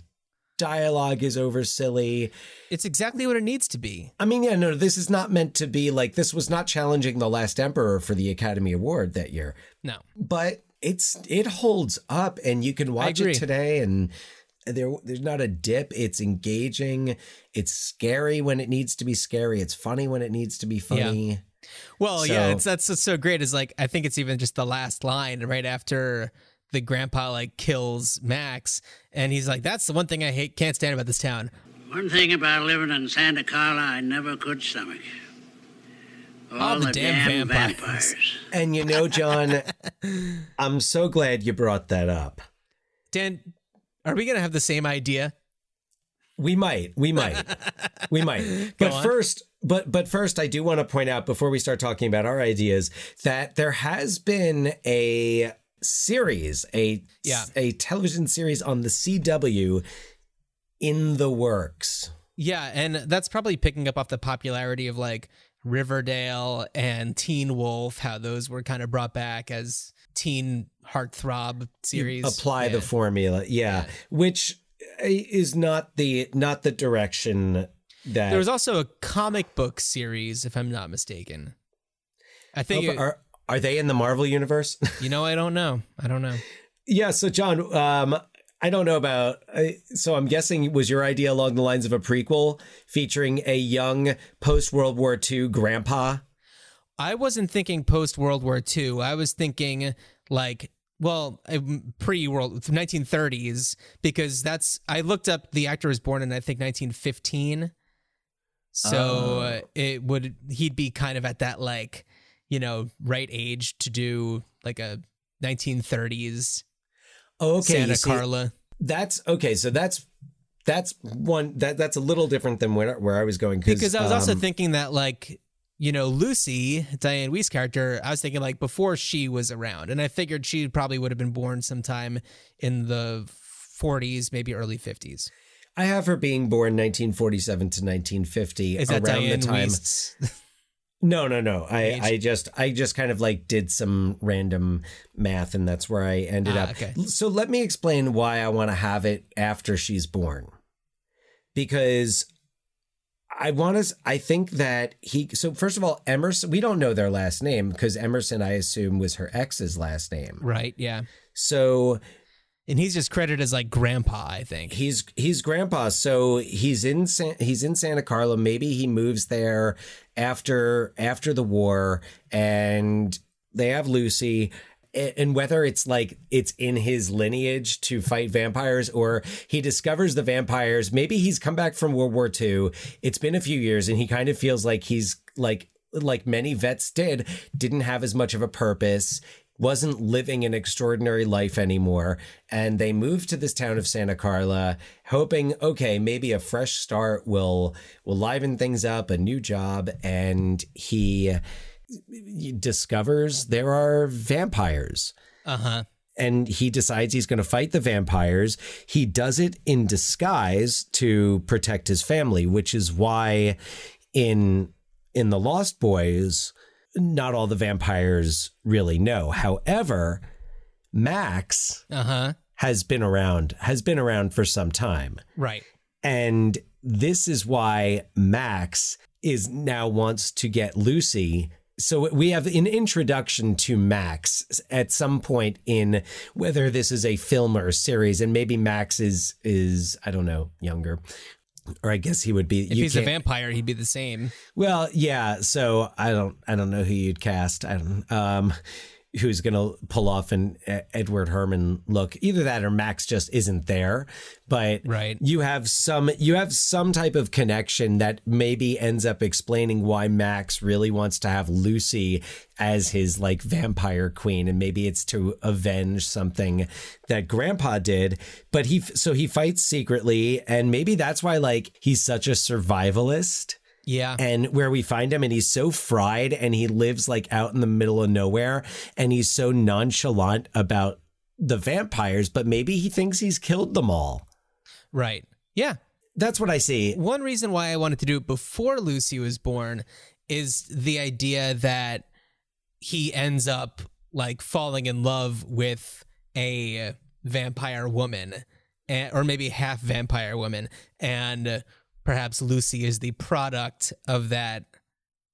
dialogue is over silly. It's exactly what it needs to be. I mean, yeah, no, this is not meant to be like this was not challenging the last emperor for the Academy Award that year. No. But it's it holds up and you can watch it today and there there's not a dip. It's engaging. It's scary when it needs to be scary. It's funny when it needs to be funny. Well, yeah, it's that's what's so great is like I think it's even just the last line right after the grandpa like kills Max and he's like, That's the one thing I hate can't stand about this town. One thing about living in Santa Carla I never could stomach. All, the the, damn damn, vampires. vampires. And you know, John, I'm so glad you brought that up. Dan, are we gonna have the same idea? We might. We might. we might. But first, but but first I do want to point out before we start talking about our ideas that there has been a series, a Yeah. a television series on the CW in the works. Yeah, and that's probably picking up off the popularity of like Riverdale and Teen Wolf, how those were kind of brought back as teen heartthrob series. Apply Yeah. the formula. Yeah. Which is not the not the direction that There was also a comic book series, if I'm not mistaken. I think Oh, it- are are they in the Marvel universe? you know, I don't know. I don't know. Yeah, so John, um, I don't know about. I so I'm guessing was your idea along the lines of a prequel featuring a young post World War II grandpa. I wasn't thinking post World War II. I was thinking like, well, pre World 1930s because that's. I looked up the actor was born in I think 1915, so Oh. uh, it would he'd be kind of at that like, you know, right age to do like a 1930s Oh, okay, Santa see, Carla. That's okay. So that's that's one that that's a little different than where where I was going Because I was also um, thinking that like you know Lucy Dianne Wiest's character, I was thinking like before she was around, and I figured she probably would have been born sometime in the 40s, maybe early 50s. I have her being born 1947 to 1950 Is that around Diane the time. No, no, no. I, I just, I just kind of like did some random math, and that's where I ended Ah, up. okay. So let me explain why I want to have it after she's born, because I want to. I think that he. So first of all, Emerson. We don't know their last name because Emerson, I assume, was her ex's last name. right? Yeah. So And he's just credited as like grandpa, I think. He's he's grandpa, so he's in San, he's in Santa Carla. Maybe he moves there after after the war, and they have Lucy. And whether it's like it's in his lineage to fight vampires, or he discovers the vampires, maybe he's come back from World War II. It's been a few years, and he kind of feels like he's like like many vets did, didn't have as much of a purpose wasn't living an extraordinary life anymore. And they moved to this town of Santa Carla, hoping, okay, maybe a fresh start will will liven things up, a new job. And he discovers there are vampires. Uh huh. And he decides he's going to fight the vampires. He does it in disguise to protect his family, which is why in in the Lost Boys, not all the vampires really know. However, Max Uh huh. has been around has been around for some time. Right. And this is why Max is now wants to get Lucy. So we have an introduction to Max at some point in whether this is a film or a series, and maybe Max is is I don't know younger, or I guess he would be. If he's a vampire, he'd be the same. well, yeah. So I don't, I don't know who you'd cast. I don't, um, who's gonna pull off an Edward Herrmann look? Either that or Max just isn't there. But Right. you have some, you have some type of connection that maybe ends up explaining why Max really wants to have Lucy as his like vampire queen, and maybe it's to avenge something that Grandpa did. But he, so he fights secretly, and maybe that's why like he's such a survivalist Yeah. and where we find him and he's so fried and he lives like out in the middle of nowhere and he's so nonchalant about the vampires but maybe he thinks he's killed them all right. Yeah. that's what i see One reason why I wanted to do it before Lucy was born is the idea that he ends up like falling in love with a vampire woman eh, or maybe half vampire woman and perhaps Lucy is the product of that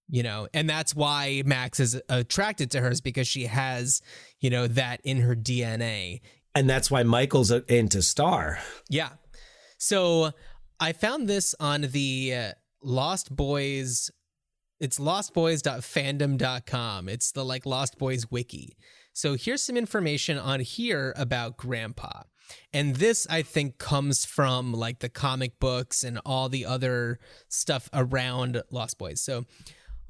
you know and that's why Max is attracted to her is because she has you know that in her DNA and that's why michael's into star yeah. So I found this on the uh, Lost Boys. It's lostboys.fandom.com. It's the like Lost Boys wiki. So here's some information on here about Grandpa. And this, I think, comes from like the comic books and all the other stuff around Lost Boys. So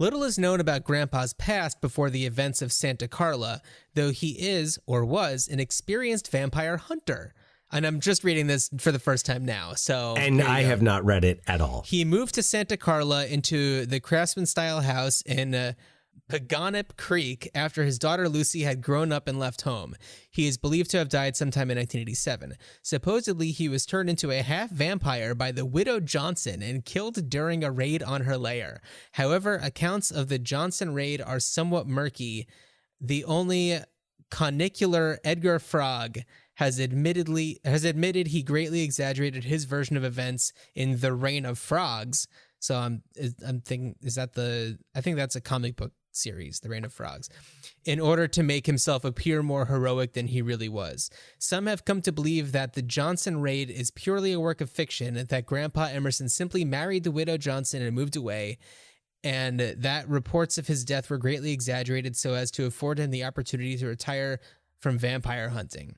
Little is known about Grandpa's past before the events of Santa Carla, though he is, or was, an experienced vampire hunter. And I'm just reading this for the first time now. So and i go. have not read it at all He moved to Santa Carla into the craftsman style house in uh, Paganip Creek after his daughter Lucy had grown up and left home. He is believed to have died sometime in 1987. Supposedly, he was turned into a half vampire by the widow Johnson and killed during a raid on her lair. However, accounts of the Johnson raid are somewhat murky. The only conicular Edgar Frog has admittedly has admitted he greatly exaggerated his version of events in The Reign of Frogs. So I'm I'm thinking is that the I think that's a comic book series, The Reign of Frogs, in order to make himself appear more heroic than he really was. Some have come to believe that the Johnson raid is purely a work of fiction, that Grandpa Emerson simply married the widow Johnson and moved away, and that reports of his death were greatly exaggerated so as to afford him the opportunity to retire from vampire hunting.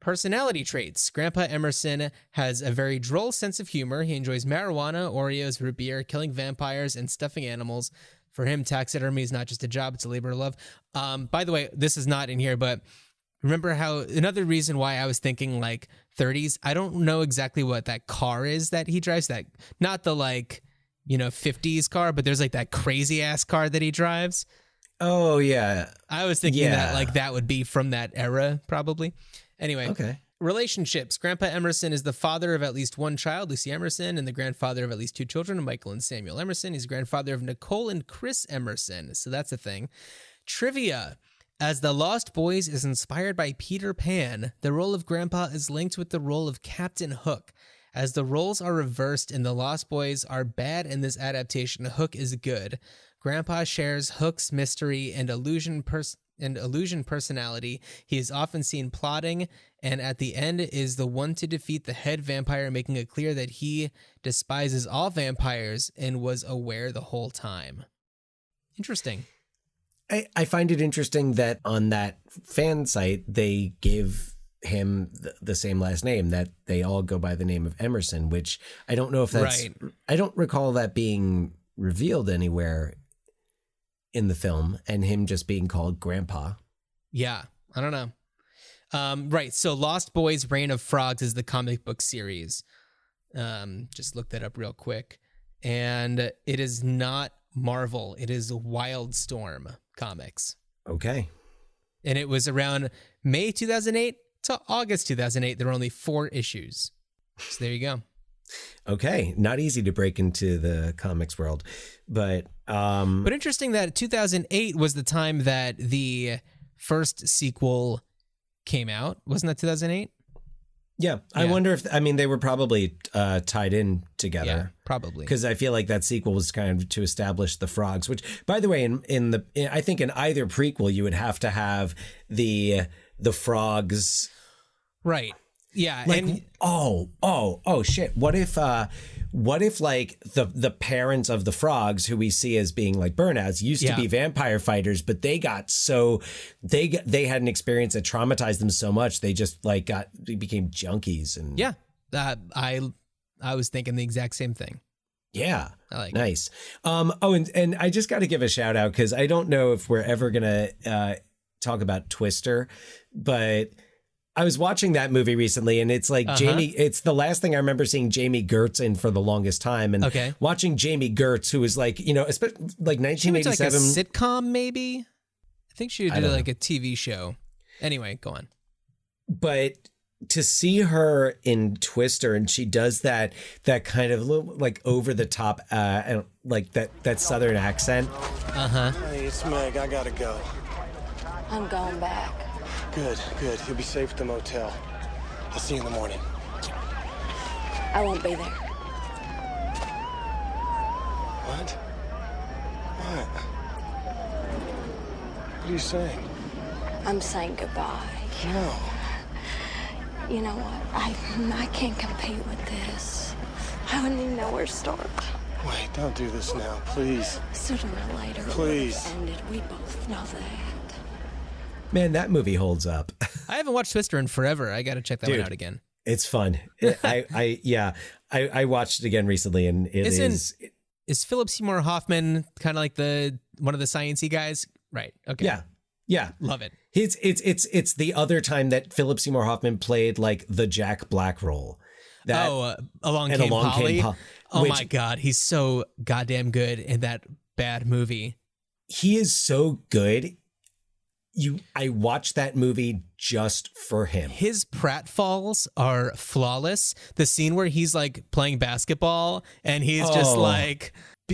Personality traits. Grandpa Emerson has a very droll sense of humor. He enjoys marijuana, Oreos, root beer, killing vampires, and stuffing animals. For him, taxidermy is not just a job, it's a labor of love. Um, by the way, this is not in here, but remember how another reason why I was thinking like 30s, I don't know exactly what that car is that he drives, that not the like, you know, 50s car, but there's like that crazy ass car that he drives. oh yeah I was thinking Yeah. that like that would be from that era, probably. Anyway, okay relationships. Grandpa Emerson is the father of at least one child, Lucy Emerson, and the grandfather of at least two children, Michael and Samuel Emerson. He's the grandfather of Nicole and Chris Emerson. So that's a thing. Trivia. As The Lost Boys is inspired by Peter Pan, the role of Grandpa is linked with the role of Captain Hook. As the roles are reversed and the Lost Boys are bad in this adaptation, Hook is good. Grandpa shares Hook's mystery and illusion pers- and illusion personality. He is often seen plotting, and at the end is the one to defeat the head vampire, making it clear that he despises all vampires and was aware the whole time. Interesting. I, I find it interesting that on that fan site they give him the, the same last name that they all go by the name of Emerson, which I don't know if that's Right. I don't recall that being revealed anywhere in the film and him just being called grandpa. Yeah, I don't know. Um, right. So Lost Boys Reign of Frogs is the comic book series. Um, just look that up real quick. And it is not Marvel, it is Wildstorm Comics. Okay. And it was around May 2008 to August 2008. There were only four issues. So there you go. Okay. Not easy to break into the comics world. But um But interesting that 2008 was the time that the first sequel came out. Wasn't that 2008? yeah, I Yeah. wonder if I mean they were probably uh tied in Yeah, together. probably. because I feel like that sequel was kind of to establish the frogs. Which, by the way, in in the in, I think in either prequel you would have to have the the frogs. Right. Yeah. Like, and oh, oh, oh, shit! What if, uh what if like the the parents of the frogs, who we see as being like burnouts, used Yeah. to be vampire fighters, but they got so they they had an experience that traumatized them so much they just like got they became junkies and yeah, uh, I I was thinking the exact same thing. yeah. I like. Nice. Um, oh, and, and I just got to give a shout out because I don't know if we're ever going to uh, talk about Twister, but I was watching that movie recently and it's like Uh-huh. Jami, it's the last thing I remember seeing Jami Gertz in for the longest time. And Okay. watching Jami Gertz, who was like, you know, especially like She went to like a 1987. sitcom, maybe. I think she did don't like a TV show. Anyway, go on. but to see her in Twister and she does that that kind of little like over the top uh and like that that southern accent Uh huh. Hey, it's Meg. I gotta go. I'm going back. Good, good. You'll be safe at the motel. I'll see you in the morning. I won't be there. What? What? What are you saying? I'm saying goodbye. No. You know what? I I can't compete with this. I wouldn't even know where to start. Wait, don't do this now, please. Sooner or later, it Please. have ended. We both know that. Man that movie holds up I haven't watched Twister in forever. I got to check that Dude. one out again. It's fun. I, I, yeah, I, I watched it again recently, and it Isn't- is- Is Philip Seymour Hoffman kind of like the one of the sciency guys? Right. Okay. yeah, yeah. Love it. It's, it's, it's, it's the other time that Philip Seymour Hoffman played like the Jack Black role. That, oh, uh, along came Along Came Polly. Po- oh which- my god, he's so goddamn good in that bad movie. he is so good. You, I watched that movie just for him. His pratfalls are flawless. The scene where he's like playing basketball and he's just Oh. like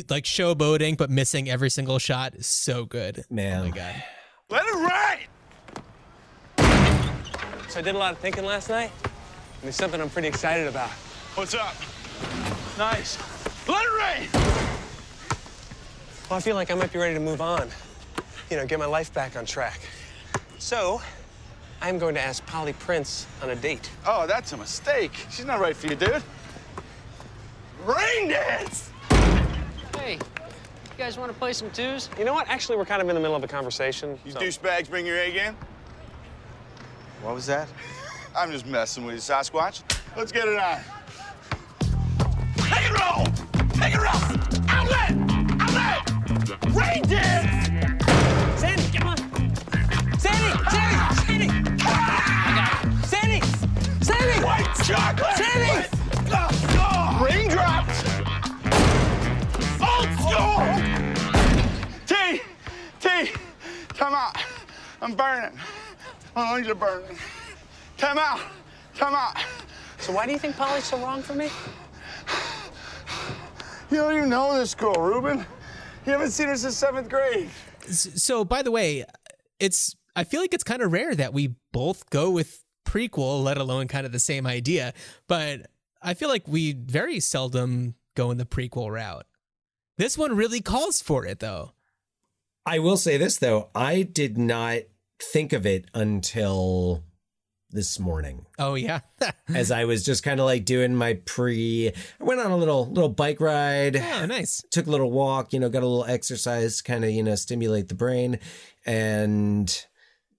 like showboating but missing every single shot is so good. Man. Oh my god. Let it rain! So I did a lot of thinking last night. And there's something I'm pretty excited about. What's up? Nice. Let it rain! Well, I feel like I might be ready to move on. You know, get my life back on track. So, I'm going to ask Polly Prince on a date. Oh, that's a mistake. She's not right for you, dude. Rain dance! Hey, you guys want to play some twos? You know what? Actually, we're kind of in the middle of a conversation. You so- douchebags bring your A game? What was that? I'm just messing with you, Sasquatch. Let's get it on. Take it roll! Take it roll! Outlet! Outlet! Rain dance! Chocolate! Sandy! Oh, Raindrops! Old school! T! T! Time out. I'm burning. My lungs are burning. Time out. Time out. So why do you think Polly's so wrong for me? You don't even know this girl, Reuben. You haven't seen her since seventh grade. So by the way, it's I feel like it's kind of rare that we both go with prequel, let alone kind of the same idea. But I feel like we very seldom go in the prequel route. This one really calls for it though. I will say this though, I did not think of it until this morning. Oh yeah. as I was just kind of like doing my pre I went on a little little bike ride. Oh, nice. Took a little walk, you know, got a little exercise, kind of, you know, stimulate the brain. And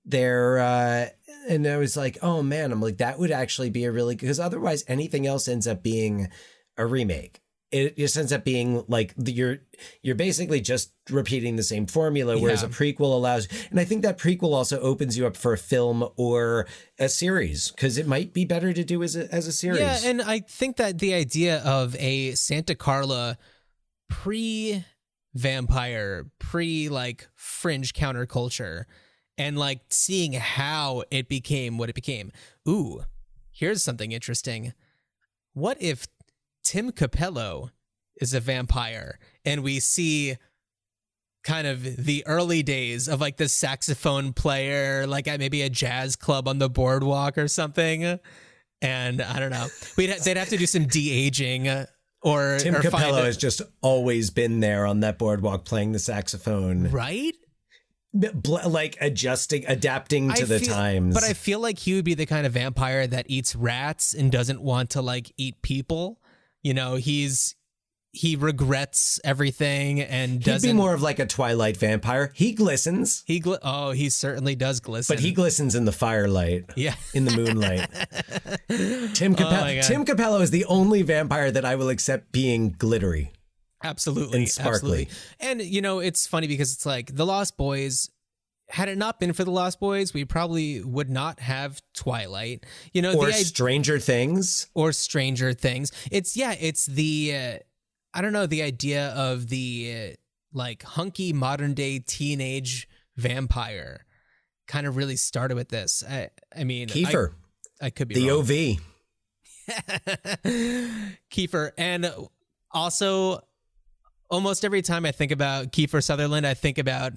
there uh and I was like, oh man, I'm like, that would actually be a really because otherwise anything else ends up being a remake. It just ends up being like the, you're you're basically just repeating the same formula, whereas Yeah. a prequel allows, and I think that prequel also opens you up for a film or a series because it might be better to do as a as a series. Yeah, and I think that the idea of a Santa Carla pre vampire, pre like fringe counterculture, and like seeing how it became what it became. Ooh, here's something interesting. What if Tim Cappello is a vampire and we see kind of the early days of like the saxophone player, like at maybe a jazz club on the boardwalk or something? And I don't know. We'd ha- they'd have to do some de aging or Tim or find Cappello has just always been there on that boardwalk playing the saxophone, right? Bl- like adjusting, adapting to I the feel- times. But I feel like he would be the kind of vampire that eats rats and doesn't want to like eat people. You know, he's he regrets everything and doesn't He'd be more of like a Twilight vampire. He glistens, he gl- oh he certainly does glisten. but he glistens in the firelight. Yeah. in the moonlight. Tim Oh Cappello. God. Tim Cappello is the only vampire that I will accept being glittery. Absolutely and sparkly. absolutely. And you know, it's funny because it's like the Lost Boys. Had it not been for the Lost Boys, we probably would not have Twilight. You know, Or the i- Stranger Things. or Stranger Things. It's yeah, it's the uh, I don't know the idea of the uh, like hunky modern day teenage vampire kind of really started with this. I I mean I- Kiefer. I, could be The wrong. OV. Kiefer and also almost every time I think about Kiefer Sutherland, I think about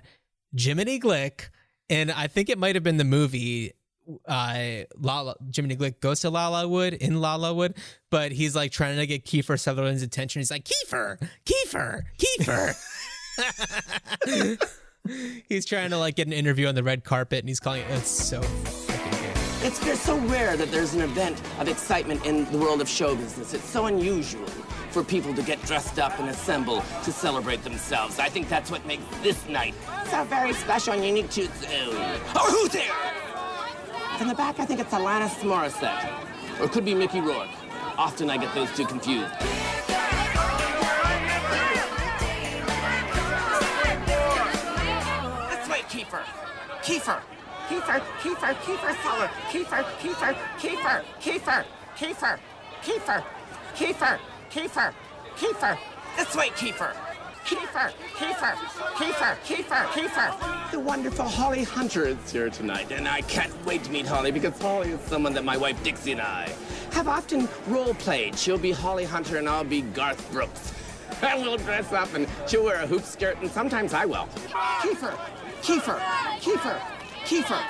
Jiminy Glick, and I think it might have been the movie uh Lala Jiminy Glick goes to Lalawood in Lalawood, but he's like trying to get Kiefer Sutherland's attention. He's like, Kiefer, Kiefer, Kiefer. he's trying to like get an interview on the red carpet and he's calling it it's so. It's just so rare that there's an event of excitement in the world of show business. It's so unusual for people to get dressed up and assemble to celebrate themselves. I think that's what makes this night so very special and unique to its own. Oh, who's there? In the back, I think it's Alanis Morissette. Or it could be Mickey Rourke. Often I get those two confused. This way, Kiefer. Kiefer. Kiefer, Kiefer, Kiefer Seller. Kiefer, Kiefer, Kiefer, Kiefer, Kiefer, Kiefer, Kiefer. Kiefer. Kiefer. Kiefer, this way, Kiefer. Kiefer, Kiefer, Kiefer, Kiefer, Kiefer. The wonderful Holly Hunter is here tonight, and I can't wait to meet Holly because Holly is someone that my wife Dixie and I have often role played. She'll be Holly Hunter and I'll be Garth Brooks. And we'll dress up and she'll wear a hoop skirt and sometimes I will. Kiefer, Kiefer, Kiefer, Kiefer.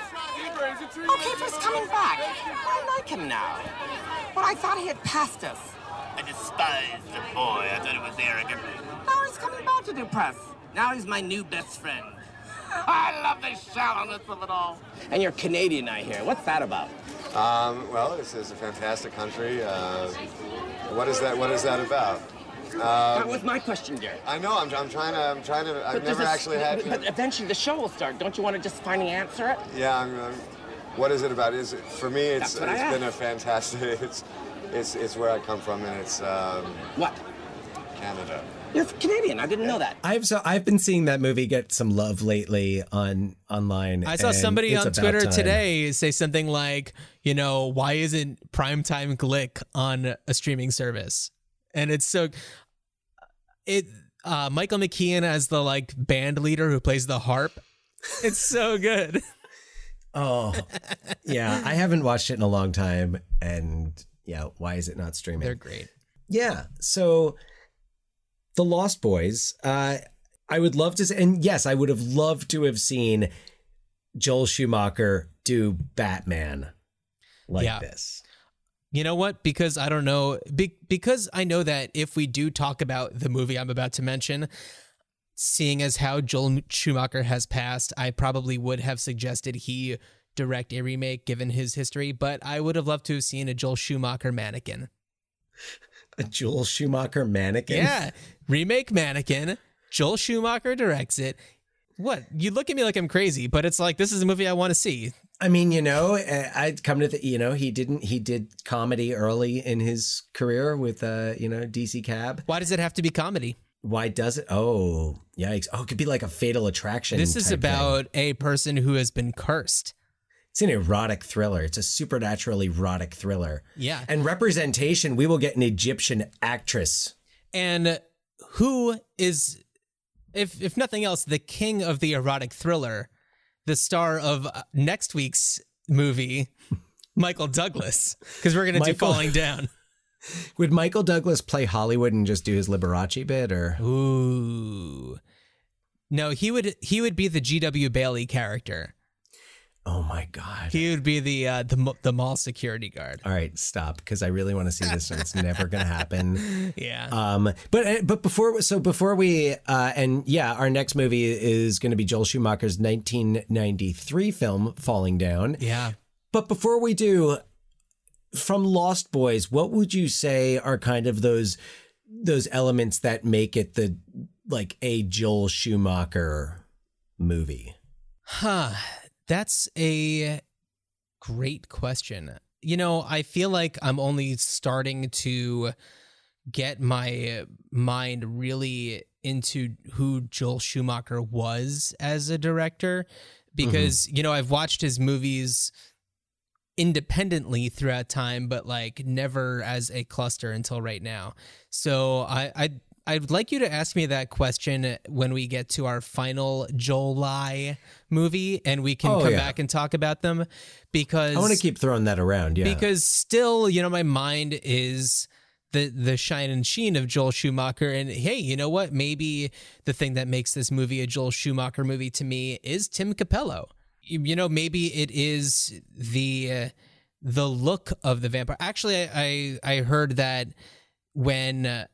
Oh, Kiefer's coming back. I like him now. But I thought he had passed us. I despised the boy. I thought it was arrogant. Now he's coming back to do press. Now he's my new best friend. I love the shallowness of it all. And you're Canadian, I hear. What's that about? Um, well, this is a fantastic country. Uh, what is that? What is that about? that Um, was my question, Gary. I know. I'm, I'm trying to. I'm trying to. I've But never a- actually had. But, but eventually the show will start. Don't you want to just finally answer it? Yeah. I'm, I'm, what is it about? Is it for me? It's That's what I it's been a fantastic. It's it's it's where I come from, and it's um, what? Canada. You're Canadian. I didn't know that. I've so I've been seeing that movie get some love lately on online. I saw somebody on Twitter time. today say something like, you know, why isn't primetime Glick on a streaming service? And it's so it uh Michael McKean as the like band leader who plays the harp. It's so good. Oh, yeah. I haven't watched it in a long time, and yeah, why is it not streaming? They're great. Yeah. So, The Lost Boys. Uh, I would love to, and yes, I would have loved to have seen Joel Schumacher do Batman like Yeah. this. You know what? Because I don't know, be, because I know that if we do talk about the movie I'm about to mention, seeing as how Joel Schumacher has passed, I probably would have suggested he direct a remake given his history, but I would have loved to have seen a Joel Schumacher mannequin. A Joel Schumacher mannequin. Yeah, remake mannequin. Joel Schumacher directs it. What? You look at me like I'm crazy, but it's like this is a movie I want to see. I mean, you know, uh, I'd come to the, you know, he didn't, he did comedy early in his career with, uh, you know, DC Cab. Why does it have to be comedy? Why does it? Oh, yikes. Oh, it could be like a fatal attraction. This is type thing. about a person who has been cursed. It's an erotic thriller. It's a supernatural erotic thriller. Yeah. And representation, we will get an Egyptian actress. And who is, if if nothing else, the king of the erotic thriller, the star of uh, next week's movie, Michael Douglas, because we're gonna do Falling Down. Would Michael Douglas play Hollywood and just do his Liberace bit or? Ooh. No, he would he would be the G.W. Bailey character. Oh my God. He would be the uh, the the mall security guard. All right, stop because I really want to see this and it's never going to happen. Yeah. Um, but but before so before we uh, and yeah, our next movie is going to be Joel Schumacher's 1993 film Falling Down. Yeah. But before we do, from Lost Boys, what would you say are kind of those those elements that make it the like a Joel Schumacher movie? Huh. That's a great question. You know, I feel like I'm only starting to get my mind really into who Joel Schumacher was as a director mm-hmm. because, you know, I've watched his movies independently throughout time, but like never as a cluster until right now. So I, I I'd like you to ask me that question when we get to our final July movie and we can Oh, come yeah. back and talk about them because I want to keep throwing that around. Yeah. because still, you know, my mind is the the shine and sheen of Joel Schumacher. And hey, you know what? Maybe the thing that makes this movie a Joel Schumacher movie to me is Tim Cappello. You, you know, maybe it is the uh, the look of the vampire. Actually, I I, I heard that when. Uh,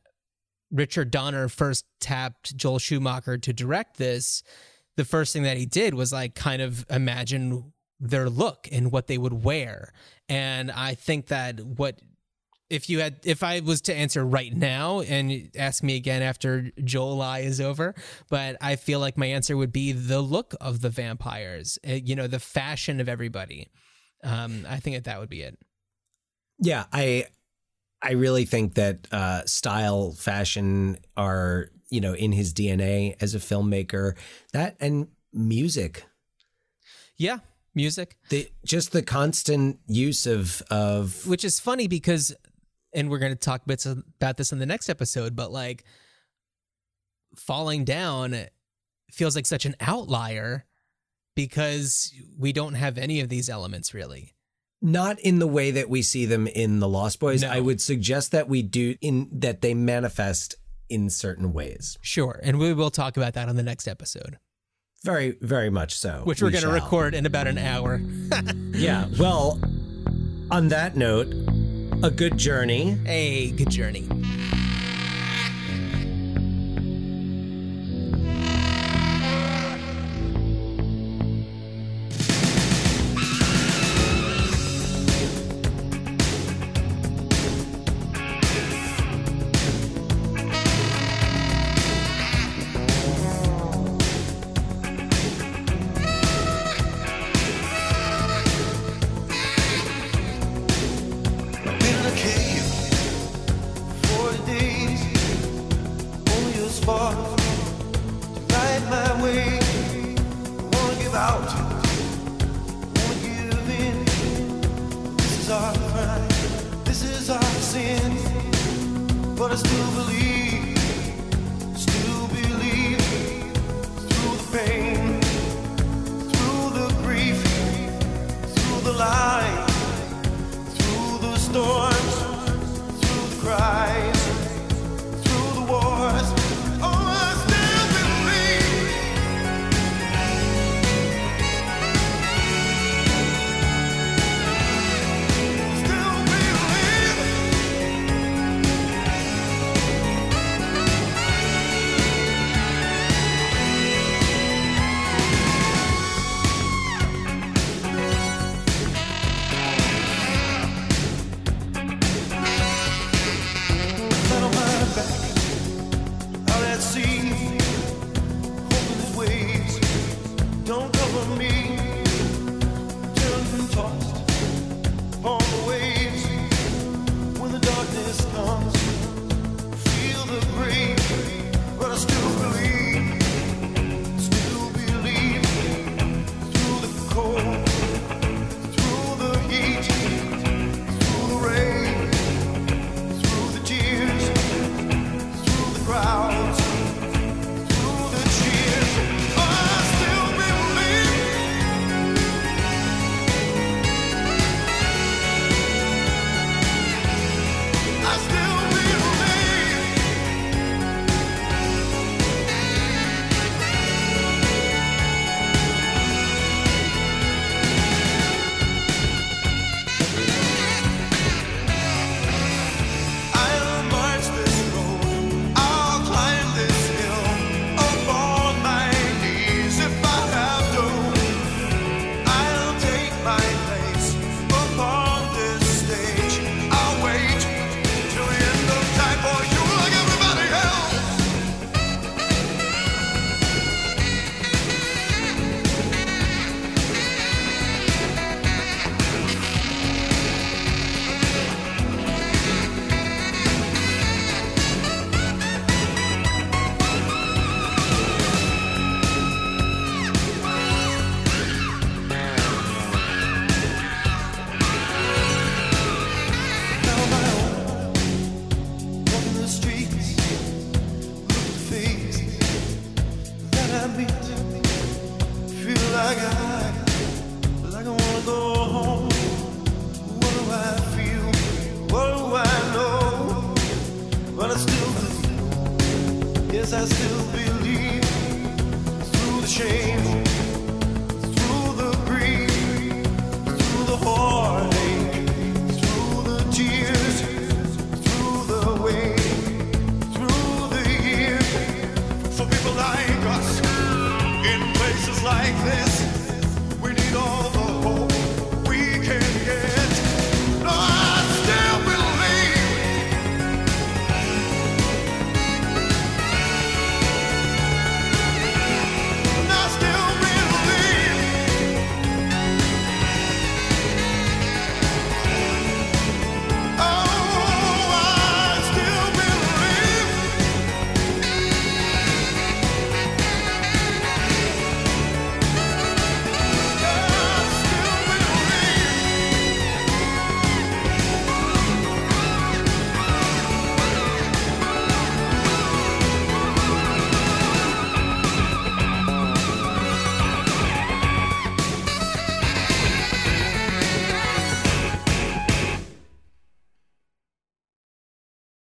Richard Donner first tapped Joel Schumacher to direct this, the first thing that he did was like kind of imagine their look and what they would wear. And I think that what if you had if I was to answer right now and ask me again after Joel Eye is over, but I feel like my answer would be the look of the vampires, uh, you know, the fashion of everybody. Um, I think that that would be it. Yeah, I I really think that uh, style, fashion are you know in his DNA as a filmmaker. That and music, Yeah, music. the just the constant use of of which is funny because and we're going to talk bits about this in the next episode but like falling down feels like such an outlier because we don't have any of these elements really not in the way that we see them in the Lost Boys. No. I would suggest that we do in that they manifest in certain ways. sure and we will talk about that on the next episode Very, very much so. which we're We going to record in about an hour Yeah. Well, on that note, a good journey. a good journey